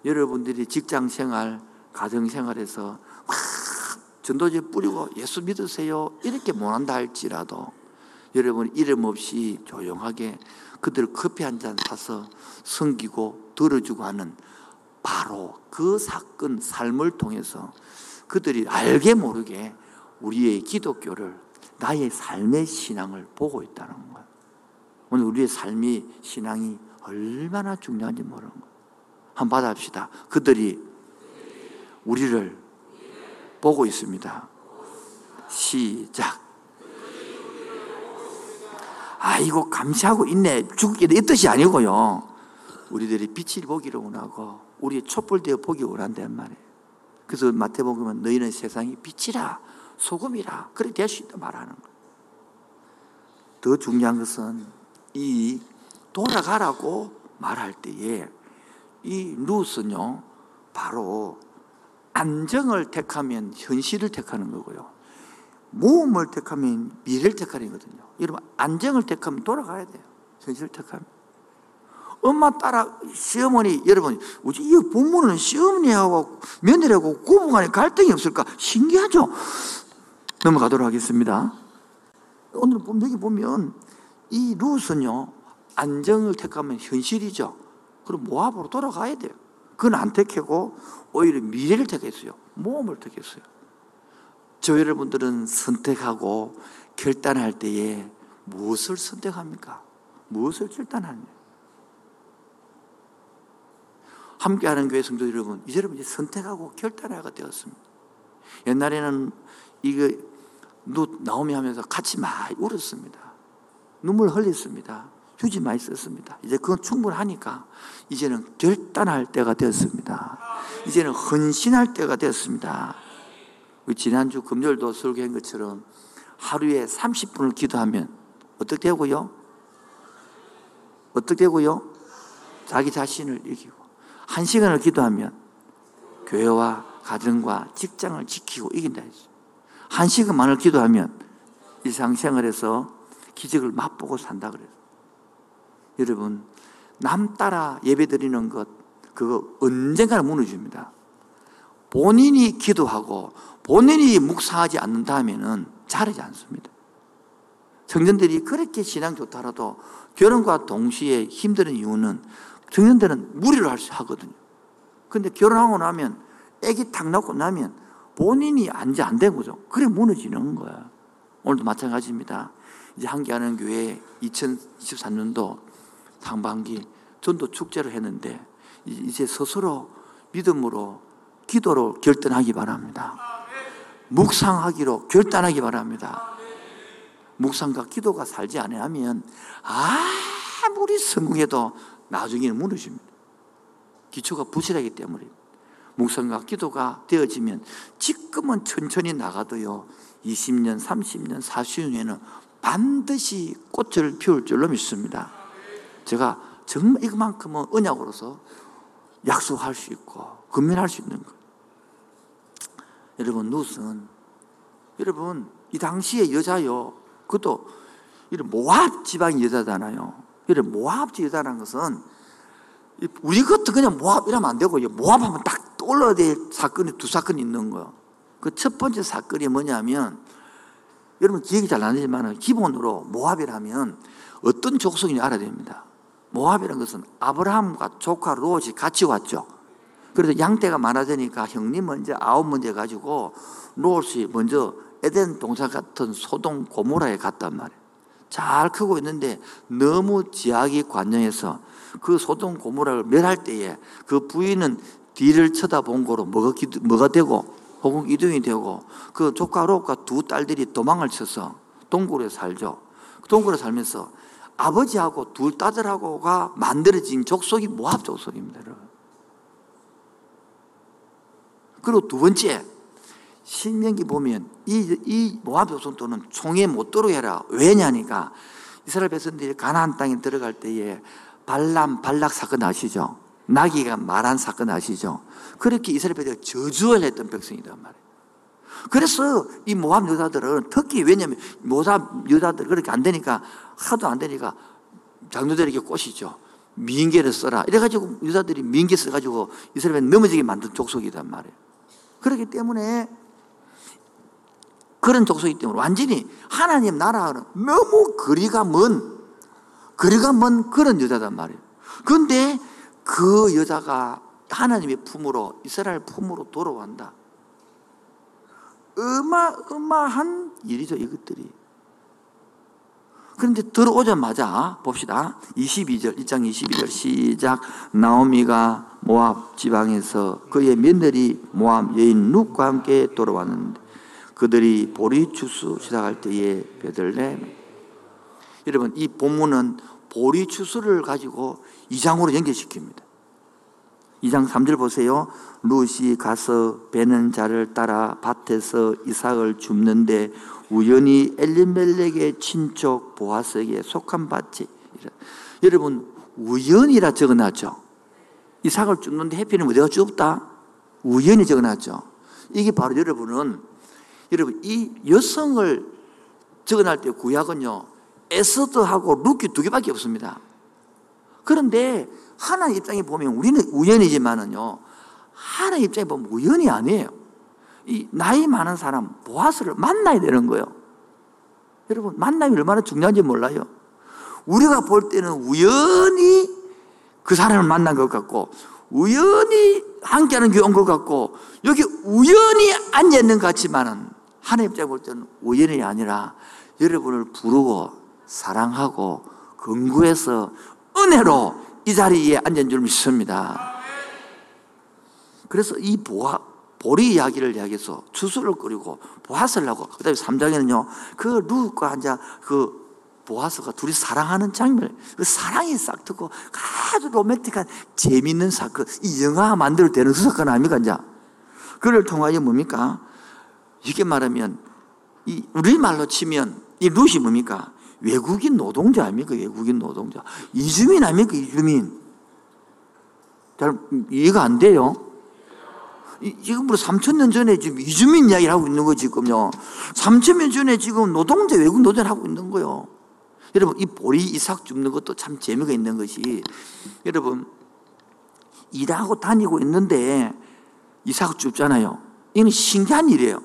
여러분들이 직장 생활, 가정 생활에서 막 전도제 뿌리고 예수 믿으세요. 이렇게 못한다 할지라도 여러분 이름 없이 조용하게 그들 커피 한 잔 사서 섬기고 들어주고 하는 바로 그 사건, 삶을 통해서 그들이 알게 모르게 우리의 기독교를 나의 삶의 신앙을 보고 있다는 거예요. 오늘 우리의 삶이 신앙이 얼마나 중요한지 모르는 거예요. 한번 받아봅시다. 그들이 우리를 보고 있습니다. 시작. 아이고 감시하고 있네 죽기도 이 뜻이 아니고요. 우리들이 빛을 보기를 원하고 우리의 촛불 되어 보기 원한단 말이에요. 그래서 마태복음은 너희는 세상이 빛이라 소금이라 그렇게 될 수 있다 말하는 거예요. 더 중요한 것은 이 돌아가라고 말할 때에 이 루스는요 바로 안정을 택하면 현실을 택하는 거고요. 모험을 택하면 미래를 택하는 거거든요. 여러분 안정을 택하면 돌아가야 돼요. 현실을 택하면. 엄마 따라 시어머니 여러분 이 부모는 시어머니하고 며느리하고 고부간에 갈등이 없을까 신기하죠. 넘어가도록 하겠습니다. 오늘 여기 보면 이 룻은요 안정을 택하면 현실이죠. 그럼 모압으로 돌아가야 돼요. 그건 안 택하고 오히려 미래를 택했어요. 모험을 택했어요. 저 여러분들은 선택하고 결단할 때에 무엇을 선택합니까? 무엇을 결단하냐? 함께하는 교회 성도 여러분, 이제 여러분 이제 선택하고 결단하가 되었습니다. 옛날에는 이거 나오미 하면서 같이 많이 울었습니다. 눈물 흘렸습니다. 휴지 많이 썼습니다. 이제 그건 충분하니까 이제는 결단할 때가 되었습니다. 이제는 헌신할 때가 되었습니다. 지난주 금요일도 설교한 것처럼 하루에 30분을 기도하면 어떻게 되고요? 어떻게 되고요? 자기 자신을 이기고 한 시간을 기도하면 교회와 가정과 직장을 지키고 이긴다 했어요. 한 시간만을 기도하면 일상생활에서 기적을 맛보고 산다 그래요. 여러분, 남 따라 예배 드리는 것, 그거 언젠가는 무너집니다. 본인이 기도하고 본인이 묵상하지 않는다면 자르지 않습니다. 청년들이 그렇게 신앙 좋더라도 결혼과 동시에 힘드는 이유는 청년들은 무리를 하거든요. 근데 결혼하고 나면 애기 탁 낳고 나면 본인이 안지 안된 거죠. 그래 무너지는 거야. 오늘도 마찬가지입니다. 이제 함께하는 교회 2023년도 상반기 전도 축제를 했는데 이제 스스로 믿음으로 기도로 결단하기 바랍니다. 묵상하기로 결단하기 바랍니다. 묵상과 기도가 살지 않으면 아무리 성공해도 나중에는 무너집니다. 기초가 부실하기 때문에 묵상과 기도가 되어지면 지금은 천천히 나가도요 20년, 30년, 40년에는 반드시 꽃을 피울 줄로 믿습니다. 제가 정말 이만큼은 언약으로서 약속할 수 있고 금면할 수 있는 것. 여러분 룻은 여러분 이 당시의 여자요. 그것도 이런 모압 지방의 여자잖아요. 이런 모압 여자라는 것은 우리 것도 그냥 모압 이라면 안 되고 모압하면 딱 떠올라야 될 사건이 두 사건이 있는 거예요. 그첫 번째 사건이 뭐냐면 여러분 기억이 잘 안 나지만 기본으로 모압이라면 어떤 족속인지 알아야 됩니다. 모압이라는 것은 아브라함과 조카 롯이 같이 왔죠. 그래서 양떼가 많아지니까 형님 먼저 아홉 먼저 가지고 롯이 먼저 에덴 동산 같은 소동 고모라에 갔단 말이에요. 잘 크고 있는데 너무 지하기 관념해서 그 소동 고모라를 멸할 때에 그 부인은 뒤를 쳐다본 거로 뭐가, 기도, 뭐가 되고 혹은 이동이 되고 그 조카 롯과 두 딸들이 도망을 쳐서 동굴에 살죠. 동굴에 살면서 아버지하고 둘 딸들하고가 만들어진 족속이 모압 족속입니다. 그리고 두 번째, 신명기 보면 이, 이 모압 족속도는 총에 못 들어오게 해라. 왜냐니까 이스라엘 백성들이 가나안 땅에 들어갈 때에 발람, 발락 사건 아시죠? 나귀가 말한 사건 아시죠? 그렇게 이스라엘 백성이 저주를 했던 백성이란 말이에요. 그래서 이 모압 여자들은 특히 왜냐면 모압 여자들 그렇게 안 되니까 하도 안 되니까 장로들에게 꼬시죠. 민계를 써라. 이래가지고 여자들이 민계 써가지고 이스라엘 넘어지게 만든 족속이란 말이에요. 그렇기 때문에 그런 족속이기 때문에 완전히 하나님 나라는 너무 거리가 먼, 거리가 먼 그런 여자단 말이에요. 그런데 그 여자가 하나님의 품으로, 이스라엘 품으로 돌아간다. 어마어마한 일이죠, 이것들이. 그런데 들어오자마자 봅시다. 22절, 1장 22절 시작. 나오미가 모압 지방에서 그의 며느리 모압 여인 룩과 함께 돌아왔는데 그들이 보리 추수 시작할 때에 베들레 여러분 이 본문은 보리 추수를 가지고 이장으로 연결시킵니다. 2장 3절 보세요. 룻이 가서 베는 자를 따라 밭에서 이삭을 줍는데 우연히 엘리멜렉의 친족 보아스에게 속한 밭이 여러분 우연이라 적어놨죠. 이삭을 줍는데 하필은 어디가 줍다? 우연히 적어놨죠. 이게 바로 여러분은 여러분 이 여성을 적어날 때 구약은요 에스더하고 룻기 두 개밖에 없습니다. 그런데 하나님 입장에 보면 우리는 우연이지만은요 하나님 입장에 보면 우연이 아니에요. 이 나이 많은 사람 보아스를 만나야 되는 거예요. 여러분 만남이 얼마나 중요한지 몰라요. 우리가 볼 때는 우연히 그 사람을 만난 것 같고 우연히 함께하는 교회 온것 같고 여기 우연히 앉아 있는 것 같지만은 하나님 입장에 볼 때는 우연이 아니라 여러분을 부르고 사랑하고 근구해서 은혜로 이 자리에 앉은 줄 믿습니다. 그래서 이 보아, 보리 이야기를 이야기해서 추수를 끓이고 보아스를 하고 그 다음에 3장에는요 그 루과 이제 그 보아스가 둘이 사랑하는 장면 그 사랑이 싹 트고 아주 로맨틱한 재밌는 사건 이 영화 만들어 되는 그 사건 아닙니까 이제? 그를 통하여 뭡니까? 이게 말하면 이 우리말로 치면 이 룻이 뭡니까 외국인 노동자 아닙니까 외국인 노동자 이주민 아닙니까 이주민 잘 이해가 안 돼요 지금부터 3천 년 전에 지금 이주민 이야기를 하고 있는 거 지금요. 3천 년 전에 지금 노동자 외국 노동을 하고 있는 거요. 여러분 이 보리 이삭 줍는 것도 참 재미가 있는 것이 여러분 일하고 다니고 있는데 이삭 줍잖아요. 이건 신기한 일이에요.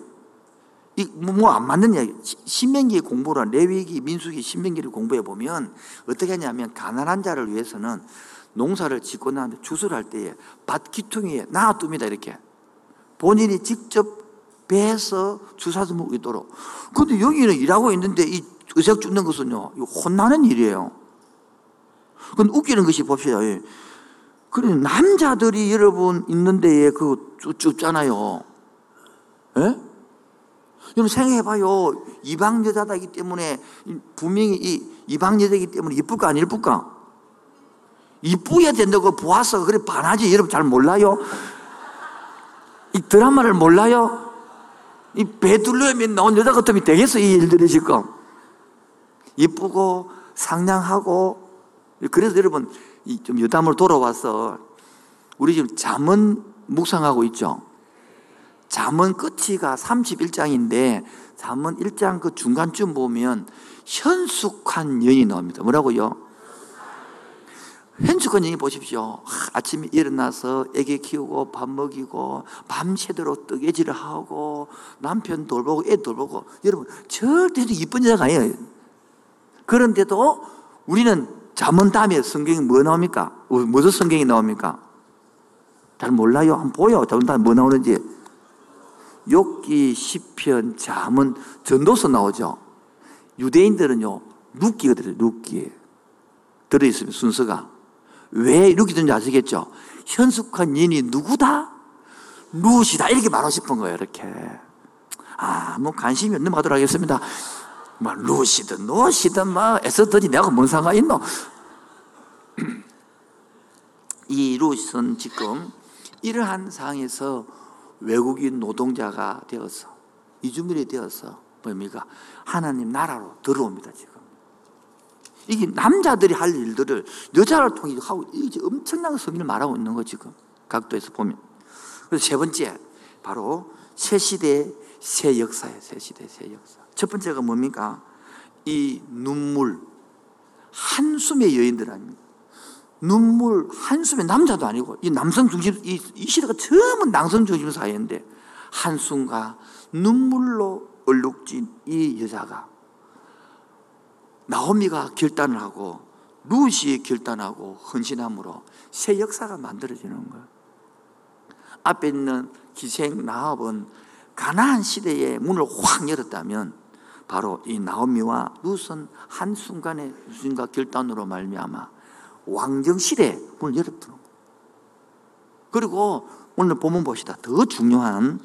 뭐안 뭐 맞는 이야기. 신명기 공부를 레위기, 민수기, 신명기를 공부해 보면 어떻게 하냐면 가난한 자를 위해서는 농사를 짓고 나면 주술할 때에 밭 기퉁이에 놔둡니다 이렇게. 본인이 직접 배서 주사도 먹도록. 근데 여기는 일하고 있는데 이 의색 줍는 것은요, 혼나는 일이에요. 근데 웃기는 것이 봅시다. 예. 그래, 남자들이 여러분 있는 데에 그 줍잖아요. 예? 여러분 생각해봐요. 이방 여자다기 때문에 분명히 이 이방 여자이기 때문에 이쁠까 안 이쁠까? 이쁘야 된다고 보아서 그래 반하지 여러분 잘 몰라요? 이 드라마를 몰라요? 이 베들레헴에 나온 여자 같으면 되겠어, 이 일들이 지금. 이쁘고 상냥하고 그래서 여러분 좀 여담을 돌아와서 우리 지금 잠언 묵상하고 있죠. 잠언 끝이가 31장인데 잠언 1장 그 중간쯤 보면 현숙한 여인이 나옵니다. 뭐라고요? 현숙한 여인 보십시오. 아침에 일어나서 애기 키우고 밥 먹이고 밤새도록 뜨개질을 하고 남편 돌보고 애 돌보고 여러분 절대로 이쁜 여자가 아니에요. 그런데도 우리는 잠언 다음에 성경이 뭐 나옵니까? 무슨 성경이 나옵니까? 잘 몰라요. 한번 보여. 잠언 다음에 뭐 나오는지. 욕기, 시편, 잠언, 전도서 나오죠. 유대인들은요, 룻기거든요, 룻기. 들어있으면 순서가. 왜 이렇게 든지 아시겠죠? 현숙한 인이 누구다? 룻이다. 이렇게 말하고 싶은 거예요, 이렇게. 아, 뭐 관심이 없는 마도록 하겠습니다. 뭐 루시든 노시든 뭐 애써더니 내가 뭔 상관 있노? 이 루시는 지금 이러한 상황에서 외국인 노동자가 되어서 이주민이 되어서 뭡니까? 하나님 나라로 들어옵니다 지금. 이게 남자들이 할 일들을 여자를 통해 하고 이게 엄청난 성인을 말하고 있는 거 지금 각도에서 보면. 그래서 세 번째 바로 새 시대 새 역사예요. 새 시대 새 역사. 첫 번째가 뭡니까? 이 눈물, 한숨의 여인들 아닙니까? 눈물, 한숨의 남자도 아니고, 이 남성 중심, 이, 이 시대가 처음은 남성 중심 사회인데, 한숨과 눈물로 얼룩진 이 여자가, 나오미가 결단을 하고, 루시 결단하고, 헌신함으로 새 역사가 만들어지는 거예요. 앞에 있는 기생 나합은 가나안 시대의 문을 확 열었다면, 바로 이 나오미와 룻은 한순간의 순간 결단으로 말미암아 왕정 시대 문을 열었던 그리고 오늘 보면 봅시다. 더 중요한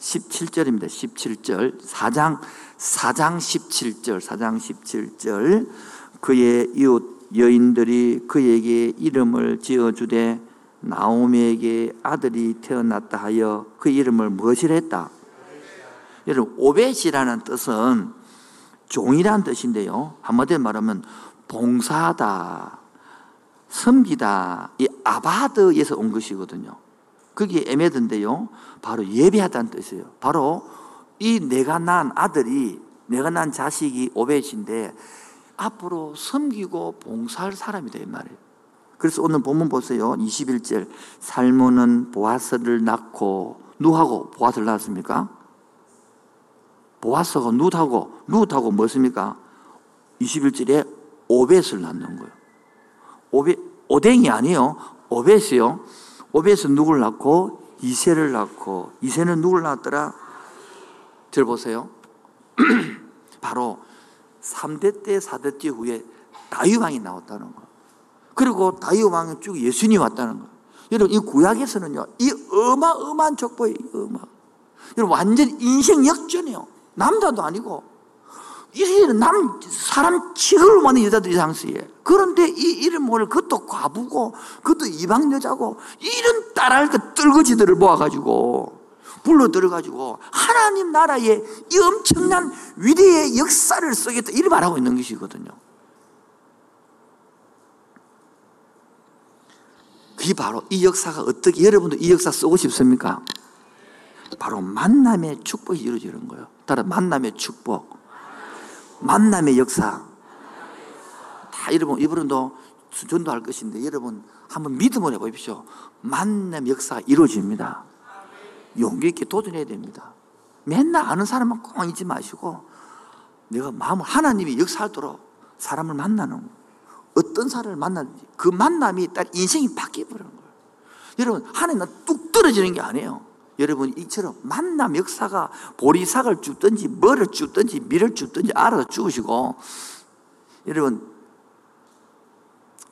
17절입니다. 17절. 4장 4장 17절. 4장 17절. 그의 이웃 여인들이 그에게 이름을 지어 주되 나오미에게 아들이 태어났다 하여 그 이름을 무엇이라 했다? 여러분 오벳이라는 뜻은 종이라는 뜻인데요. 한마디로 말하면 봉사하다, 섬기다, 이 아바드에서 온 것이거든요. 그게 에메드인데요. 바로 예배하다는 뜻이에요. 바로 이 내가 낳은 아들이 내가 낳은 자식이 오벳인데 앞으로 섬기고 봉사할 사람이다 이 말이에요. 그래서 오늘 본문 보세요. 21절 살모는 보아스를 낳고 누하고 보아스를 낳았습니까? 보아스가 룻하고 룻하고 뭐습니까? 21절에 오벳을 낳는 거예요. 오벳, 오뎅이 아니에요. 오벳이요. 오벳은 누굴 낳고 이세를 낳고 이세는 누굴 낳았더라? 절 보세요. 바로 3대 때 4대 때 후에 다윗왕이 나왔다는 거예요. 그리고 다윗왕은 쭉 예수님이 왔다는 거예요. 여러분 이 구약에서는요. 이 어마어마한 족보예요. 어마. 여러분 완전 인생 역전이에요. 남자도 아니고 이스라엘은 남 사람 취급을 많은 여자들이 상수에 그런데 이 이름을 그것도 과부고 그것도 이방 여자고 이런 딸알 그 떨거지들을 모아가지고 불러 들어가지고 하나님 나라의 이 엄청난 위대의 역사를 쓰겠다 이를 말하고 있는 것이거든요. 그게 바로 이 역사가 어떻게 여러분도 이 역사 쓰고 싶습니까? 바로 만남의 축복이 이루어지는 거예요. 따라 만남의 축복, 만남의 역사. 다 여러분 이분도 전도할 것인데 여러분 한번 믿음을 해보십시오. 만남 역사가 이루어집니다. 용기 있게 도전해야 됩니다. 맨날 아는 사람만 꼭 잊지 마시고 내가 마음을 하나님이 역사하도록 사람을 만나는 거예요. 어떤 사람을 만나든지 그 만남이 딱 인생이 바뀌어버리는 거예요. 여러분 하나님은 뚝 떨어지는 게 아니에요. 여러분 이처럼 만남 역사가 보리삭을 줍든지 뭐를 줍든지 밀을 줍든지 알아서 주시고 여러분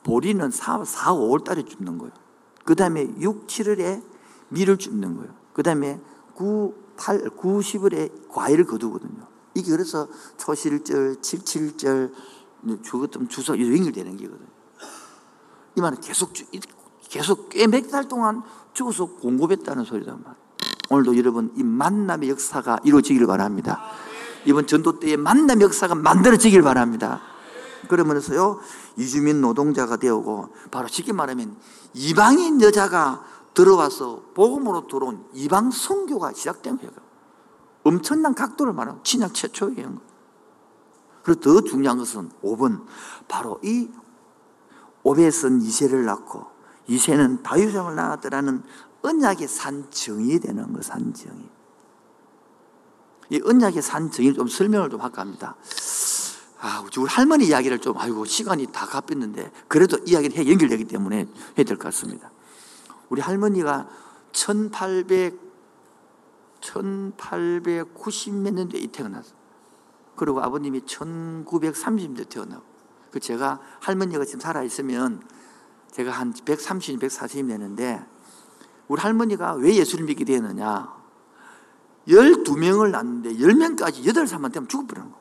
보리는 4, 4 5월 달에 줍는 거예요. 그 다음에 6, 7월에 밀을 줍는 거예요. 그 다음에 9, 8, 9, 10월에 과일을 거두거든요. 이게 그래서 초실절, 칠칠절, 주거점 주소 연결되는 게거든요. 이 말은 계속, 계속 꽤 몇 달 동안 죽어서 공급했다는 소리단 말이에요. 오늘도 여러분 이 만남의 역사가 이루어지길 바랍니다. 이번 전도 때의 만남 역사가 만들어지길 바랍니다. 그러면서요 이주민 노동자가 되고 바로 쉽게 말하면 이방인 여자가 들어와서 복음으로 들어온 이방 선교가 시작된 거예요. 엄청난 각도를 말하는 신약 최초예요. 그리고 더 중요한 것은 5번 바로 이 오벳은 이세를 낳고 이세는 다윗왕을 낳았더라는 언약의 산정이 되는 거 산정이. 이 언약의 산정이 좀 설명을 좀 할까 합니다. 아, 우리 할머니 이야기를 좀, 아이고, 시간이 다 갚였는데, 그래도 이야기를 해, 연결되기 때문에 해야 될 것 같습니다. 우리 할머니가 1800, 1890몇 년도에 태어났어요. 그리고 아버님이 1930년대 태어나고. 그 제가 할머니가 지금 살아있으면 제가 한 130, 140이 되는데, 우리 할머니가 왜 예수를 믿게 되었느냐. 12명을 낳는데 10명까지 8살만 되면 죽어버리는 거.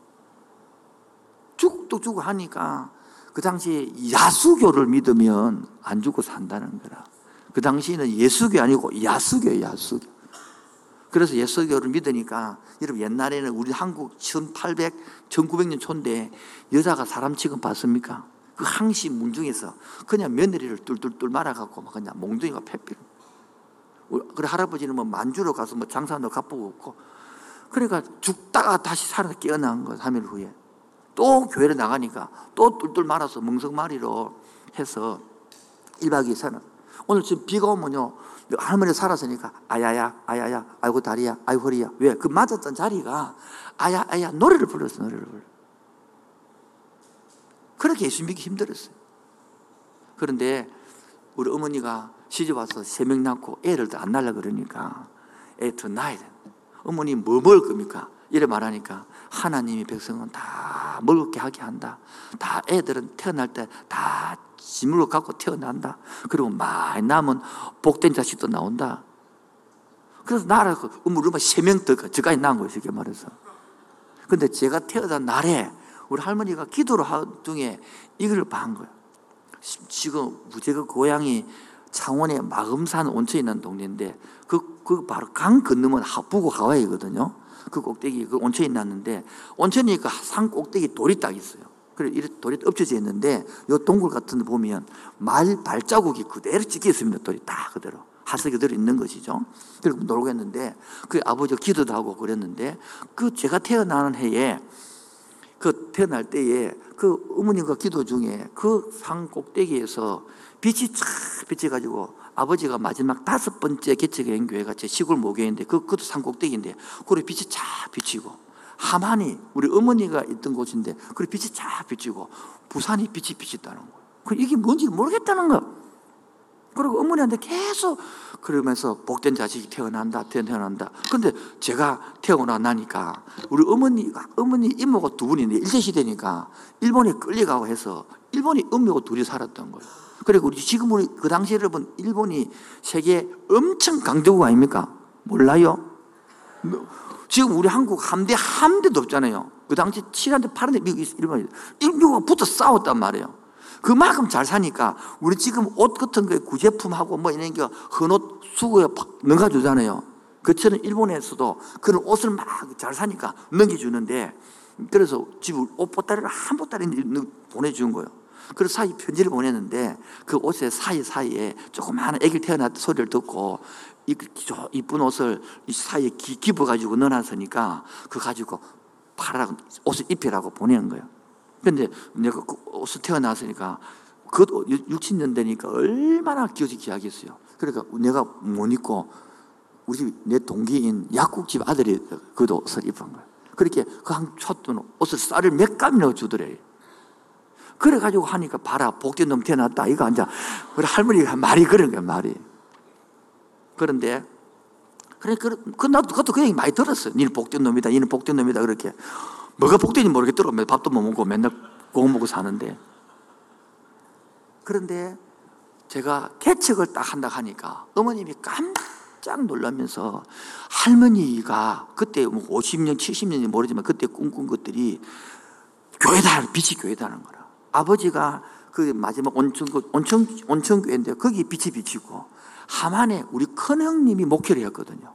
죽도 죽고 하니까 그 당시에 야수교를 믿으면 안 죽고 산다는 거라. 그 당시에는 예수교 아니고 야수교예요, 야수교. 그래서 예수교를 믿으니까 여러분 옛날에는 우리 한국 1800, 1900년 초인데 여자가 사람 취급 받습니까? 그 항시 문중에서 그냥 며느리를 뚫뚫뚫 말아갖고 막 그냥 몽둥이가 패비로. 그래 할아버지는 뭐 만주로 가서 뭐 장사도 갚고 없고. 그러니까 죽다가 다시 살아 깨어난 거 3일 후에. 또 교회를 나가니까 또 뚫뚫 말아서 멍석마리로 해서 1박 2일 사는. 오늘 지금 비가 오면요. 할머니 살았으니까 아야야 아야야 아이고 다리야 아이고 허리야. 왜? 그 맞았던 자리가 아야 아야 노래를 불렀어 노래를 불러. 그렇게 예수 믿기 힘들었어요. 그런데 우리 어머니가 시집 와서 세 명 낳고 애를 안 낳으려 그러니까 애 더 낳아야 돼. 어머니 뭐 먹을 겁니까? 이래 말하니까 하나님이 백성은 다 먹게 하게 한다. 다 애들은 태어날 때 다 짐을 갖고 태어난다. 그리고 많이 남은 복된 자식도 나온다. 그래서 나라 어머니 세명 더 저까지 낳은 거예요. 쉽게 말해서. 근데 제가 태어난 날에 우리 할머니가 기도를 하던 중에 이걸 봐한 거예요. 지금 제가 고향이 창원에 마금산 온천이 있는 동네인데 그, 그 바로 강 건너면 부고 하와이거든요. 그 꼭대기 그 온천이 났는데 온천이니까 산 꼭대기 돌이 딱 있어요. 그래 이렇게 돌이 엎쳐져 있는데 요 동굴 같은 데 보면 말 발자국이 그대로 찍혀 있습니다. 돌이 다 그대로. 하석이 그대로 있는 것이죠. 그리고 놀고 했는데 그 아버지가 기도도 하고 그랬는데 그 제가 태어나는 해에 그 태어날 때에 그 어머님과 기도 중에 그 산 꼭대기에서 빛이 쫙 비쳐가지고 아버지가 마지막 다섯 번째 개척한 교회가 제 시골 모교인데 그, 그것도 산 꼭대기인데 그래 빛이 쫙 비치고 하만이 우리 어머니가 있던 곳인데 그래 빛이 쫙 비치고 부산이 빛이 비쳤다는 거예요. 그 이게 뭔지 모르겠다는 거. 그리고 어머니한테 계속 그러면서 복된 자식이 태어난다, 태어난다. 근데 제가 태어나 나니까 우리 어머니가, 어머니 이모가 두 분인데 일제시대니까 일본에 끌려가고 해서 일본이 음모고 둘이 살았던 거예요. 그리고 우리 지금 우리 그 당시에 여러분 일본이 세계 엄청 강대국 아닙니까? 몰라요? 지금 우리 한국 함대 함대도 없잖아요. 그 당시 7한대 8한대 미국 일본이 일본과 붙어 싸웠단 말이에요. 그만큼 잘 사니까 우리 지금 옷 같은 거 구제품하고 뭐 이런 게 헌옷 수거에 넘겨주잖아요. 그처럼 일본에서도 그런 옷을 막 잘 사니까 넘겨주는데 그래서 집옷 보따리를 한 보따리 보내준 거예요. 그래서 사이 편지를 보냈는데 그 옷의 사이사이에 조그마한 애기 태어났다 소리를 듣고 이쁜 옷을 사이에 기부가지고 넣어놨으니까 그 가지고 팔아 옷을 입히라고 보내는 거예요. 근데 내가 그 옷을 태어났으니까 그 6, 7년 되니까 얼마나 기어지 기하겠어요. 그러니까 내가 못 입고 우리 내 동기인 약국집 아들이 그 옷을 입은 거예요. 그렇게 그 한 촛돈 옷을 쌀을 몇 감이나 주더래. 그래가지고 하니까 봐라 복된 놈 태어났다. 이거 앉아. 우리 할머니가 말이 그런 거야 말이. 그런데 그래 그, 그 나도 그것도 그 얘기 많이 들었어 니는 복된 놈이다 니는 복된 놈이다 그렇게. 뭐가 복된지 모르겠더라고 밥도 못 먹고 맨날 고거 먹고 사는데. 그런데 제가 개척을 딱 한다 하니까 어머님이 깜짝 놀라면서 할머니가 그때 뭐 50년 70년이 모르지만 그때 꿈꾼 것들이 교회다 빛이 교회다는 거라 아버지가 그 마지막 온천, 그 온천, 온천교회인데 거기 빛이 비치고 하만에 우리 큰 형님이 목회를 했거든요.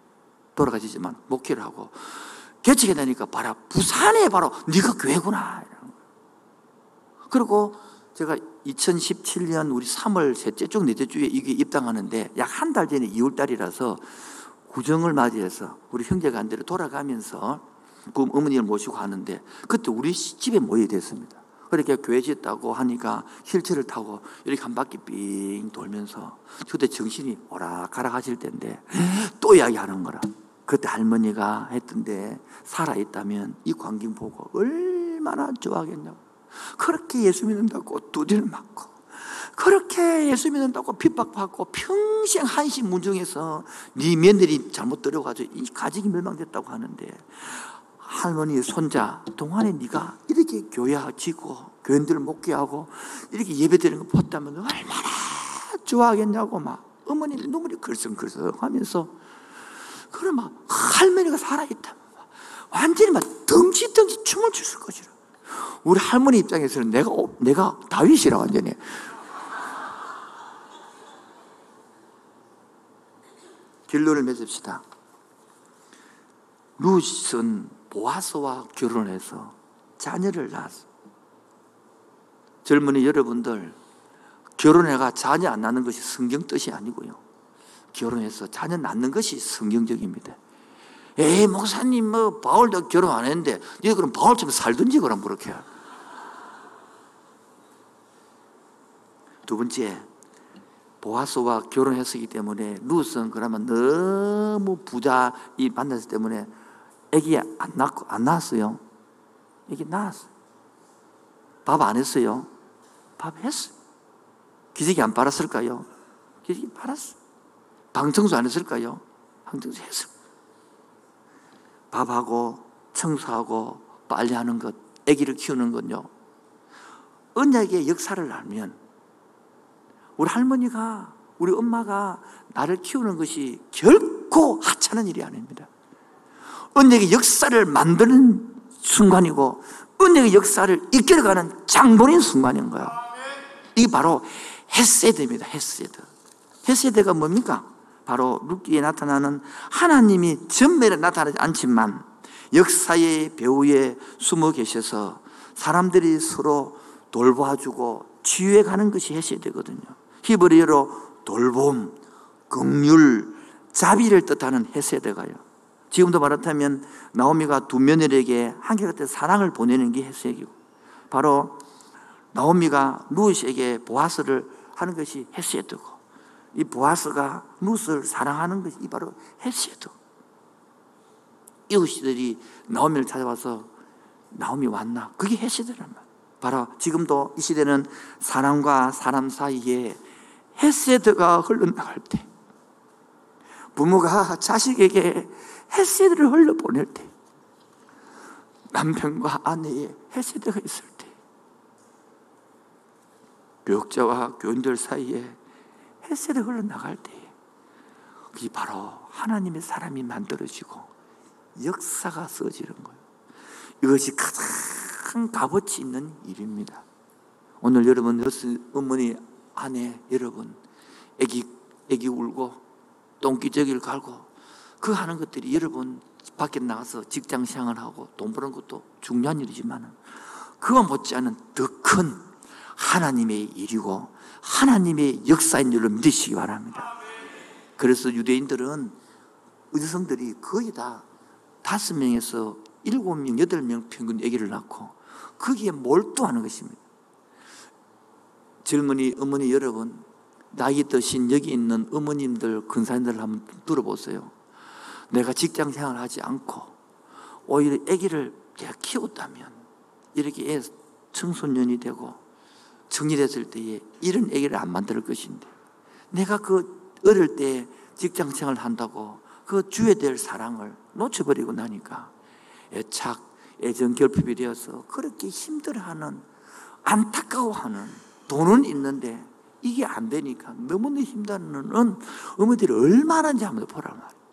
돌아가시지만 목회를 하고 개척해 나니까 봐라 부산에 바로 네가 교회구나. 그리고 제가 2017년 우리 3월 셋째 주, 넷째 주에 이게 입당하는데 약 한 달 전에 2월 달이라서 구정을 맞이해서 우리 형제가 한 대로 돌아가면서 그 어머니를 모시고 하는데 그때 우리 집에 모여 됐습니다. 그렇게 교회 짓다고 하니까 휠체를 타고 이렇게 한 바퀴 삥 돌면서 그때 정신이 오락가락 하실 때인데 또 이야기하는 거라. 그때 할머니가 했던데 살아있다면 이 광경 보고 얼마나 좋아하겠냐고. 그렇게 예수 믿는다고 두들 맞고 그렇게 예수 믿는다고 핍박받고 평생 한심 문중에서 네 며느리 잘못 들어가지고 이 가족이 멸망됐다고 하는데 할머니 손자 동안에 네가 이렇게 교회 지고 교인들을 목회하고 이렇게 예배드리는 거 봤다면 얼마나 좋아하겠냐고 막 어머니 눈물이 글썽글썽 하면서 그러면 할머니가 살아있다 완전히 막 덩치덩치 춤을 췄을 것이라. 우리 할머니 입장에서는 내가 내가 다윗이라 완전히. 결론을 맺읍시다. 루스는 보아스와 결혼해서 자녀를 낳았어. 젊은이 여러분들, 결혼해가 자녀 안 낳는 것이 성경 뜻이 아니고요. 결혼해서 자녀 낳는 것이 성경적입니다. 에이, 목사님, 뭐, 바울도 결혼 안 했는데, 니 그럼 바울처럼 살든지, 그럼 그렇게. 두 번째, 보아스와 결혼했었기 때문에, 루스는 그러면 너무 부자 이 만났기 때문에 애기 안 낳고, 안 낳았어요. 애기 낳았어요. 밥 안 했어요. 밥 했어요. 기저귀 안 빨았을까요? 기저귀 빨았어. 방청소 안 했을까요? 방청소 했어. 밥하고 청소하고 빨래하는 것, 아기를 키우는 건요. 언약의 역사를 알면 우리 할머니가 우리 엄마가 나를 키우는 것이 결코 하찮은 일이 아닙니다. 언약의 역사를 만드는 순간이고 언약의 역사를 이끌어가는 장본인 순간인 거예요. 이게 바로 헤세드입니다. 헤세드. 헤세드가 뭡니까? 바로 룻기에 나타나는 하나님이 전면에 나타나지 않지만 역사의 배후에 숨어 계셔서 사람들이 서로 돌봐주고 치유해 가는 것이 헤세드거든요. 히브리어로 돌봄, 긍휼, 자비를 뜻하는 헤세드가요. 지금도 말하자면 나오미가 두 며느리에게 한결같은 사랑을 보내는 게 헤세기고 바로 나오미가 루스에게 보아스를 하는 것이 헤세드고 이 보아스가 루스를 사랑하는 것이 바로 헤세드. 이웃들이 나오미를 찾아와서 나오미 왔나? 그게 헤세드란 말. 바로 지금도 이 시대는 사람과 사람 사이에 헤세드가 흘러나갈 때 부모가 자식에게 헤세드를 흘려보낼 때 남편과 아내의 헤세드가 있을 때 교육자와 교인들 사이에 헤세드 흘러 나갈 때 그게 바로 하나님의 사람이 만들어지고 역사가 써지는 거예요. 이것이 가장 값어치 있는 일입니다. 오늘 여러분 어머니 아내 여러분 애기 애기 울고 똥기저귀를 갈고 그 하는 것들이 여러분 밖에 나가서 직장 생활 하고 돈 버는 것도 중요한 일이지만 그와 못지않은 더 큰 하나님의 일이고 하나님의 역사인 줄로 믿으시기 바랍니다. 그래서 유대인들은 의성들이 거의 다 다섯 명에서 일곱 명, 여덟 명 평균 아기를 낳고 거기에 몰두하는 것입니다. 젊은이 어머니 여러분, 나이 드신 여기 있는 어머님들, 근사님들 한번 들어보세요. 내가 직장 생활 하지 않고 오히려 아기를 내가 키웠다면 이렇게 애 청소년이 되고 정리됐을 때에 이런 아기를 안 만들 것인데 내가 그 어릴 때 직장 생활 한다고 그 주에 될 사랑을 놓쳐버리고 나니까 애착, 애정 결핍이 되어서 그렇게 힘들어하는 안타까워하는 돈은 있는데 이게 안 되니까 너무나 힘들어하는 어머니들이 얼마나 인지 한번 보란 말이에요.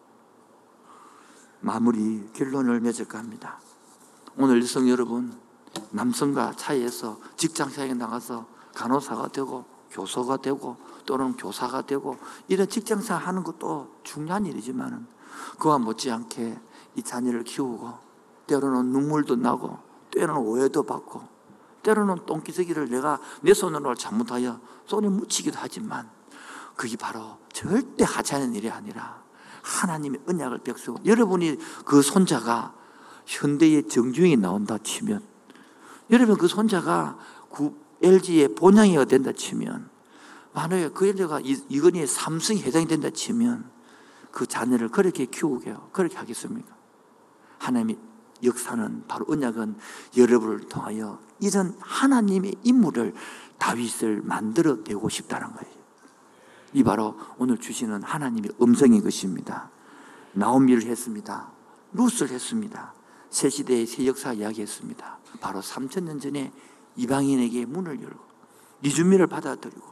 마무리 결론을 맺을까 합니다. 오늘 여성 여러분 남성과 차이에서 직장생에 나가서 간호사가 되고 교사가 되고 또는 교사가 되고 이런 직장생활 하는 것도 중요한 일이지만 그와 못지않게 이 자녀를 키우고 때로는 눈물도 나고 때로는 오해도 받고 때로는 똥기저귀를 내가 내 손으로 잘못하여 손에 묻히기도 하지만 그게 바로 절대 하지 않은 일이 아니라 하나님의 언약을 백성 여러분이 그 손자가 현대의 정중이 나온다 치면 여러분 그 손자가 LG의 본향이가 된다 치면 만약에 그 LG가 이건희의 삼성이 해당이 된다 치면 그 자녀를 그렇게 키우게요 그렇게 하겠습니까? 하나님의 역사는 바로 언약은 여러분을 통하여 이런 하나님의 인물을 다윗을 만들어 내고 싶다는 거예요 이 바로 오늘 주시는 하나님의 음성인 것입니다. 나오미를 했습니다. 룻을 했습니다. 새 시대의 새 역사 이야기했습니다. 바로 3천 년 전에 이방인에게 문을 열고 이주민을 받아들이고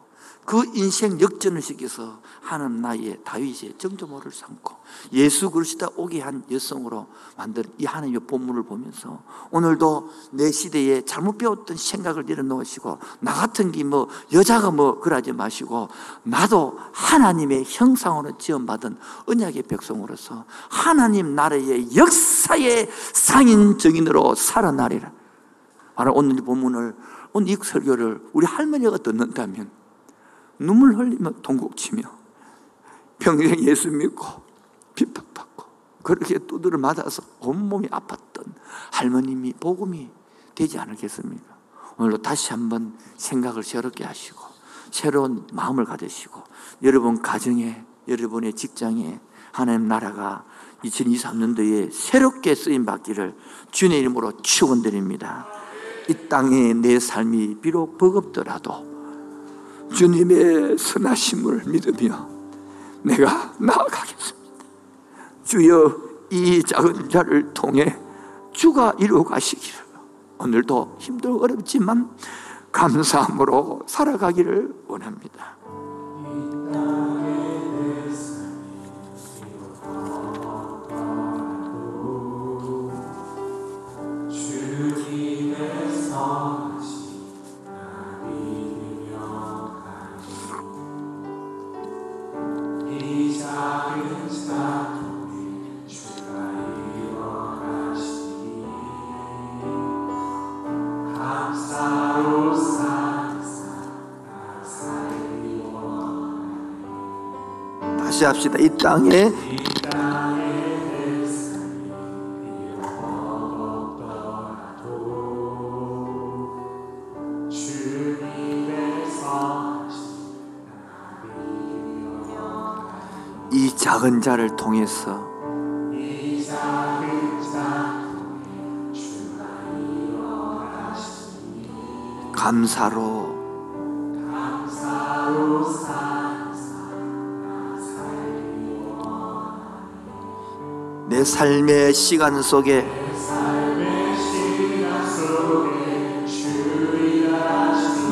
그 인생 역전을 시켜서 하는 나이에 다윗의 정조모를 삼고 예수 그리스도 오게 한 여성으로 만든 이 하나님의 본문을 보면서 오늘도 내 시대에 잘못 배웠던 생각을 내려놓으시고 나 같은 게 뭐 여자가 뭐 그러지 마시고 나도 하나님의 형상으로 지원받은 언약의 백성으로서 하나님 나라의 역사의 상인 정인으로 살아나리라. 바로 오늘 이 본문을 오늘 이 설교를 우리 할머니가 듣는다면 눈물 흘리며 동국치며 평생 예수 믿고 핍박받고 그렇게 두드려 맞아서 온몸이 아팠던 할머님이 복음이 되지 않을겠습니까? 오늘도 다시 한번 생각을 새롭게 하시고 새로운 마음을 가지시고 여러분 가정에 여러분의 직장에 하나님 나라가 2023년도에 새롭게 쓰임 받기를 주님의 이름으로 축원드립니다. 이 땅에 내 삶이 비록 버겁더라도 주님의 선하심을 믿으며 내가 나아가겠습니다. 주여 이 작은 자를 통해 주가 이루어 가시기를 오늘도 힘들고 어렵지만 감사함으로 살아가기를 원합니다. 다시 합시다. 이 땅에 이 작은 자를 통해서 감사로 내 삶의 시간 속에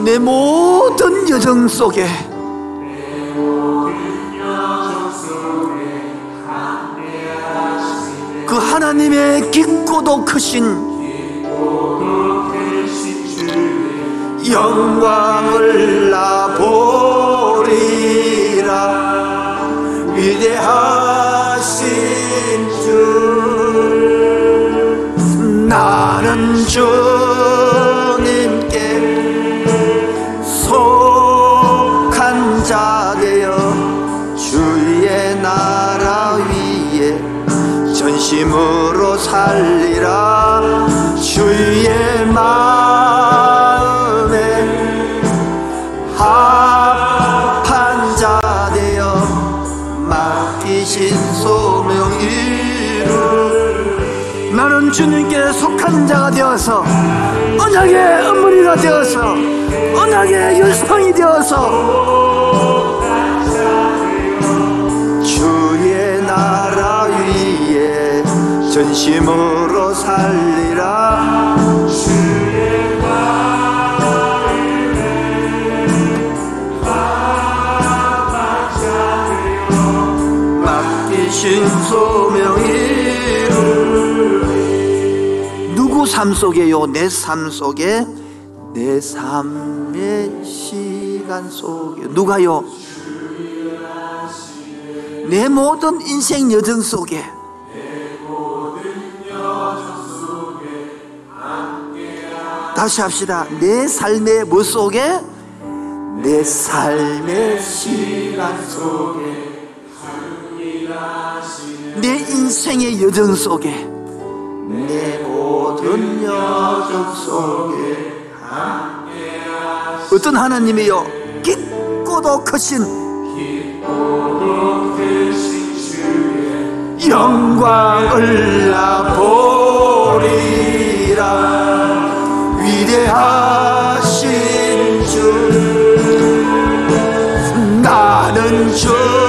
내 모든 여정 속에 그 하나님의 깊고도 크신 영광을 나 보리라. 위대하 주님께 속한 자 되어 주의 나라 위에 전심으로 살리라. 주의 마 자가 되어서 언약의 어머니가 되어서 언약의 열성이 되어서. 주의 나라 위에 전심으로 살리라 삶 속에요? 내 삶 속에 내 삶의 시간 속에 누가요? 내 모든 인생 여정 속에 다시 합시다. 내 삶의 뭐 속에? 내 삶의 시간 속에 내 인생의 여정 속에 내 모든 여정 속에 어떤 하나님이요? 깊고도 크신 영광을 나 보리라 위대하신 주 나는 주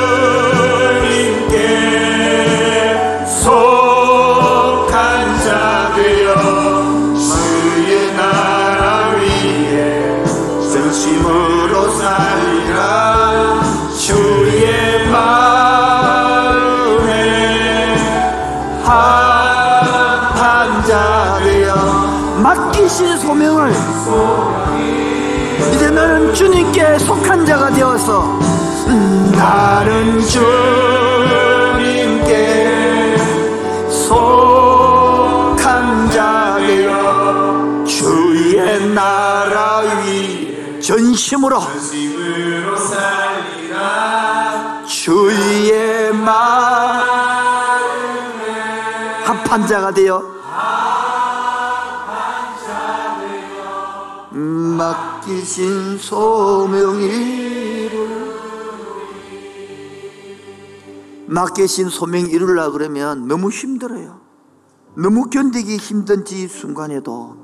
이제 나는 주님께 속한 자가 되어서 음, 나는 주님께 속한 자 되어 주의 나라 위 전심으로 주의 마음에 합한 자가 되어 맡기신 소명이루 맡기신 소명 이루려 그러면 너무 힘들어요. 너무 견디기 힘든 이 순간에도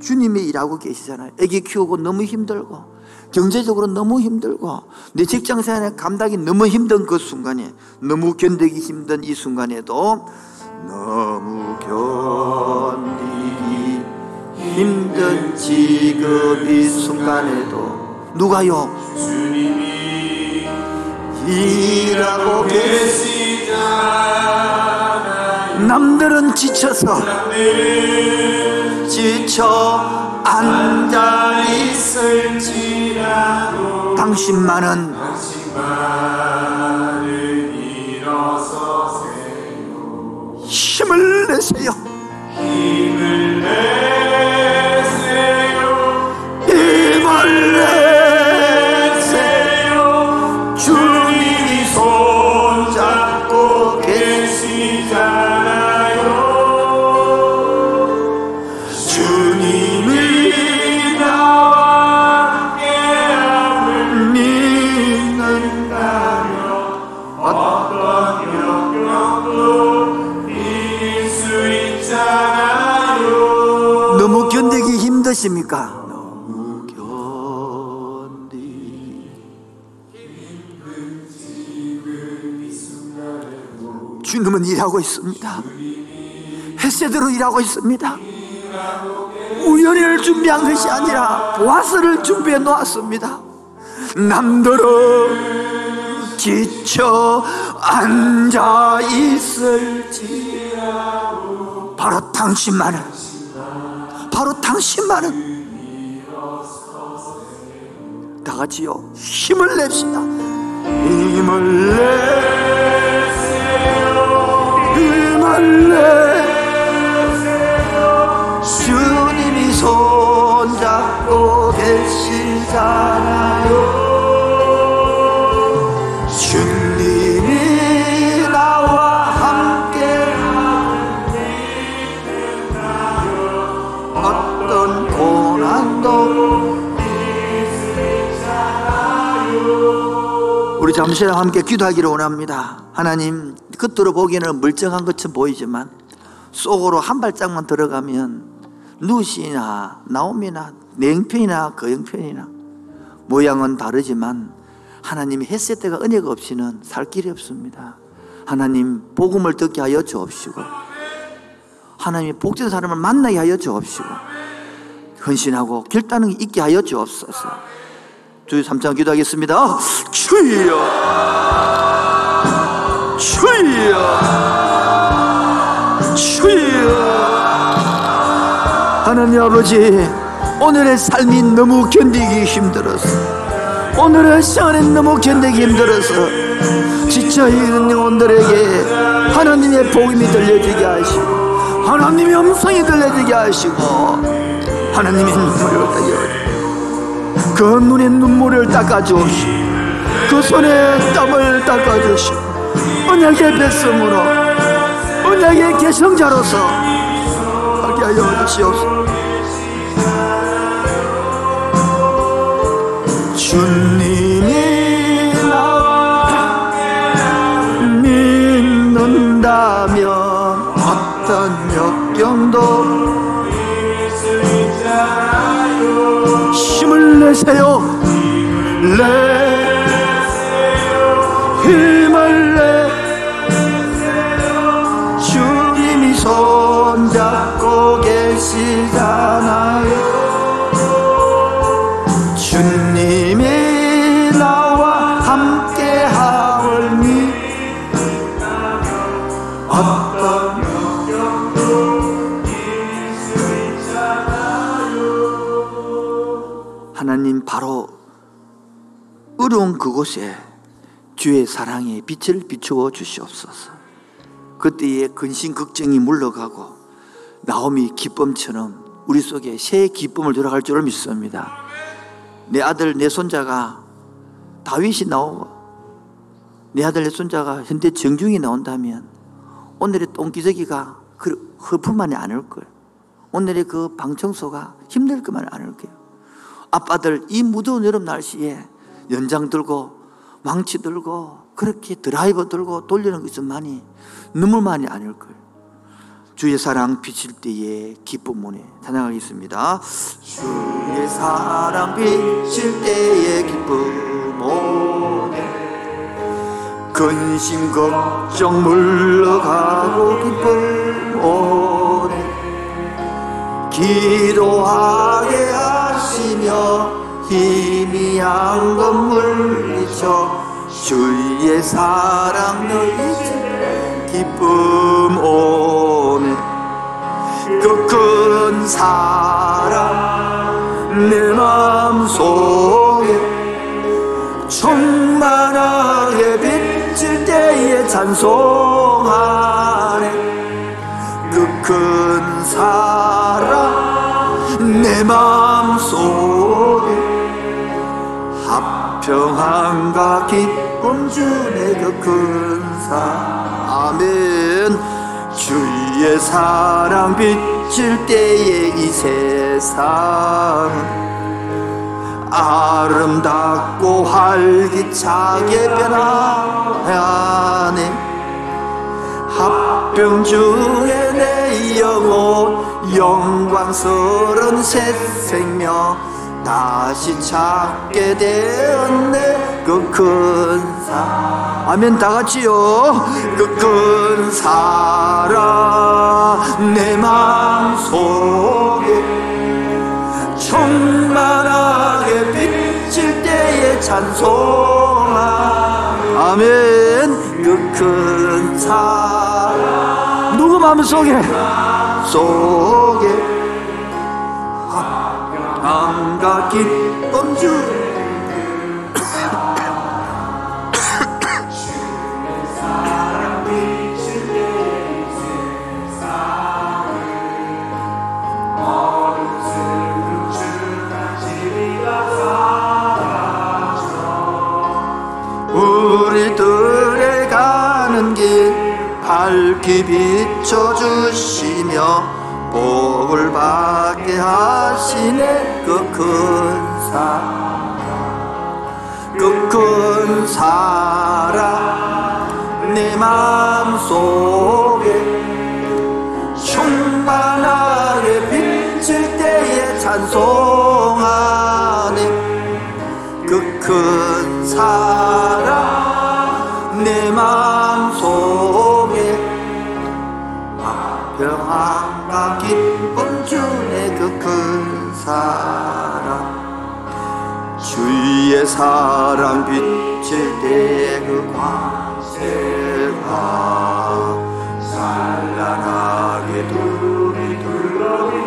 주님이 일하고 계시잖아요. 애기 키우고 너무 힘들고 경제적으로 너무 힘들고 내 직장 생활에 감당이 너무 힘든 그 순간에 너무 견디기 힘든 이 순간에도 너무 견디기 힘든 지금 이 순간에도 누가요? 주님이 일하고 계시잖아 남들은 지쳐서 지쳐 앉아 있을지라도 당신만은 힘을 내세요. 힘을 내세요. 견디 주님은 일하고 있습니다. 햇새대로 일하고 있습니다. 우연히를 준비한 것이 아니라 보아스를 준비해 놓았습니다. 남들은 지쳐 앉아 있을지 바로 당신만은 바로 당신만은 다 같이요. 힘을 냅시다. 힘을 내세요 힘을 내세요 주님이 손잡고 계시잖아요 우리 잠시 함께 기도하기를 원합니다. 하나님 겉으로 보기에는 멀쩡한 것처럼 보이지만 속으로 한 발짝만 들어가면 누시나 나옴이나 그 형편이나 모양은 다르지만 하나님이 햇새 때가 은혜가 없이는 살 길이 없습니다. 하나님 복음을 듣게 하여 주옵시고 하나님이 복된 사람을 만나게 하여 주옵시고 헌신하고 결단을 있게 하여 주옵소서 주의 삼창 기도하겠습니다. 주여 주여 주여 하나님 아버지 오늘의 삶이 너무 견디기 힘들어서 오늘의 시간이 너무 견디기 힘들어서 지쳐있는 영혼들에게 하나님의 복음이 들려지게 하시고 하나님의 음성이 들려지게 하시고 하나님의 눈물을 가져 그 눈의 눈물을 닦아주시고 그 손에 땀을 닦아주시고 언약의 백성으로 언약의 개성자로서 하게 하여 주시옵소서. 주님 힘을 내세요 하나님 바로 어려운 그곳에 주의 사랑의 빛을 비추어 주시옵소서. 그때의 근심 걱정이 물러가고 나옴이 기쁨처럼 우리 속에 새 기쁨을 들어갈 줄을 믿습니다. 내 아들 내 손자가 다윗이 나오고 내 아들 내 손자가 현대 정중이 나온다면 오늘의 똥기저귀가 그 허풀만이 않을 거예요. 오늘의 그 방청소가 힘들 것만 않을 거예요. 아빠들 이 무더운 여름 날씨에 연장 들고 망치 들고 그렇게 드라이버 들고 돌리는 것은 많이 눈물만이 아닐 거예요. 주의 사랑 비칠 때에 기쁨 오네 찬양하겠습니다. 주의 사랑 비칠 때에 기쁨 오네 근심 걱정 물러가고 기쁨 오네 기도하게 하시며 희미한 물리쳐 주의 사랑 너희 기쁨 오네. 그큰 사랑 내 마음속에 충만하게 비칠 때에 찬송하네. 그큰 사랑 내 마음속에 합평함과 기쁨 주네 그큰 사랑. 아멘. 주의 사랑 비칠 때에 이 세상. 아름답고 활기차게 변하네 합병중에 내 영혼 영광스러운 새 생명 다시 찾게 되었네. 그 큰 사랑 아멘 다 같이요. 그 큰 사랑 내 마음속에 충만하게 비칠 때의 찬송아 아멘. 그 큰 사랑 마음 속에. 속에. 감과 기쁨 주 밝히 비춰주시며 복을 받게 하시네. 그 큰 사랑 그 큰 사랑 내 마음속에 충만하게 비칠 때에 찬송하네. 그 큰 사랑 사랑. 주의 사랑 비칠 때 그 광채가 찬란하게 둘이 둘러비치겠네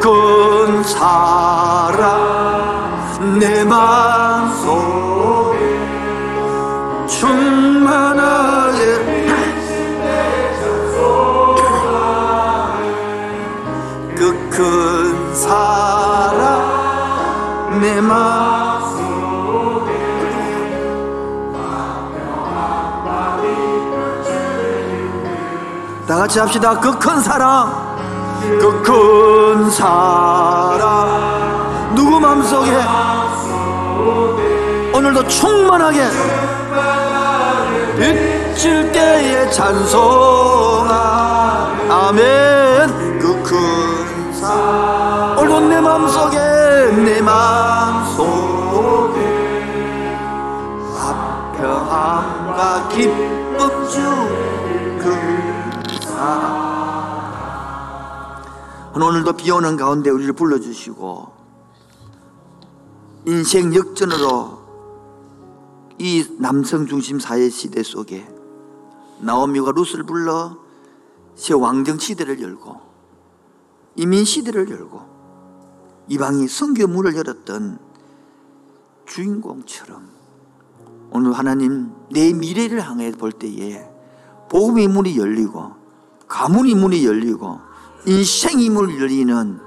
그큰 사랑 내 마음속에 충만하게 그큰 사랑 내 마음 다 같이 합시다. 그 큰 사랑 그 큰 사랑 누구 마음속에 오늘도 충만하게 비칠 때의 찬송아 아멘. 그 큰 사랑 오늘도 내 마음속에 내마 오늘도 비 오는 가운데 우리를 불러주시고 인생 역전으로 이 남성 중심 사회 시대 속에 나오미가 룻을 불러 새 왕정 시대를 열고 이민 시대를 열고 이방이 성교 문을 열었던 주인공처럼 오늘 하나님 내 미래를 향해 볼 때에 복음의 문이 열리고 가문의 문이 열리고 문이 열리는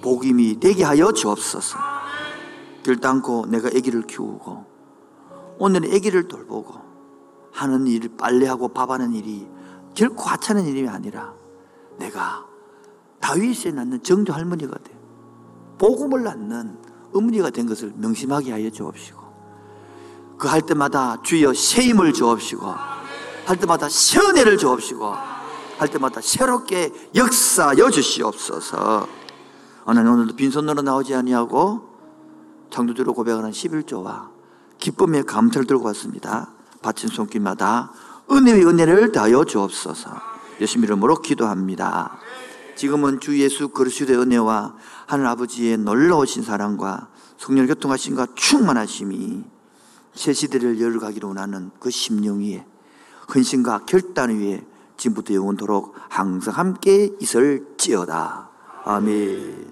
복임이 되게 하여 주옵소서. 결단코 내가 아기를 키우고 오늘은 아기를 돌보고 하는 일 빨래하고 밥하는 일이 결코 하찮은 일이 아니라 내가 다윗에 낳는 정조 할머니가 돼 복음을 낳는 어머니가 된 것을 명심하게 하여 주옵시고 그 할 때마다 주여 새 힘을 주옵시고 할 때마다 새 은혜를 주옵시고 할 때마다 새롭게 역사여 주시옵소서. 하나님 오늘도 빈손으로 나오지 아니하고 창조주로 고백하는 11조와 기쁨의 감사를 들고 왔습니다. 바친 손길마다 은혜의 은혜를 다하여 주옵소서. 예수님 이름으로 기도합니다. 지금은 주 예수 그리스도의 은혜와 하늘 아버지의 놀라우신 사랑과 성령 교통하심과 충만하심이 새 시대를 열어가기로 원하는 그 심령 위에 헌신과 결단 위에 지금부터 영원토록 항상 함께 있을지어다. 아멘.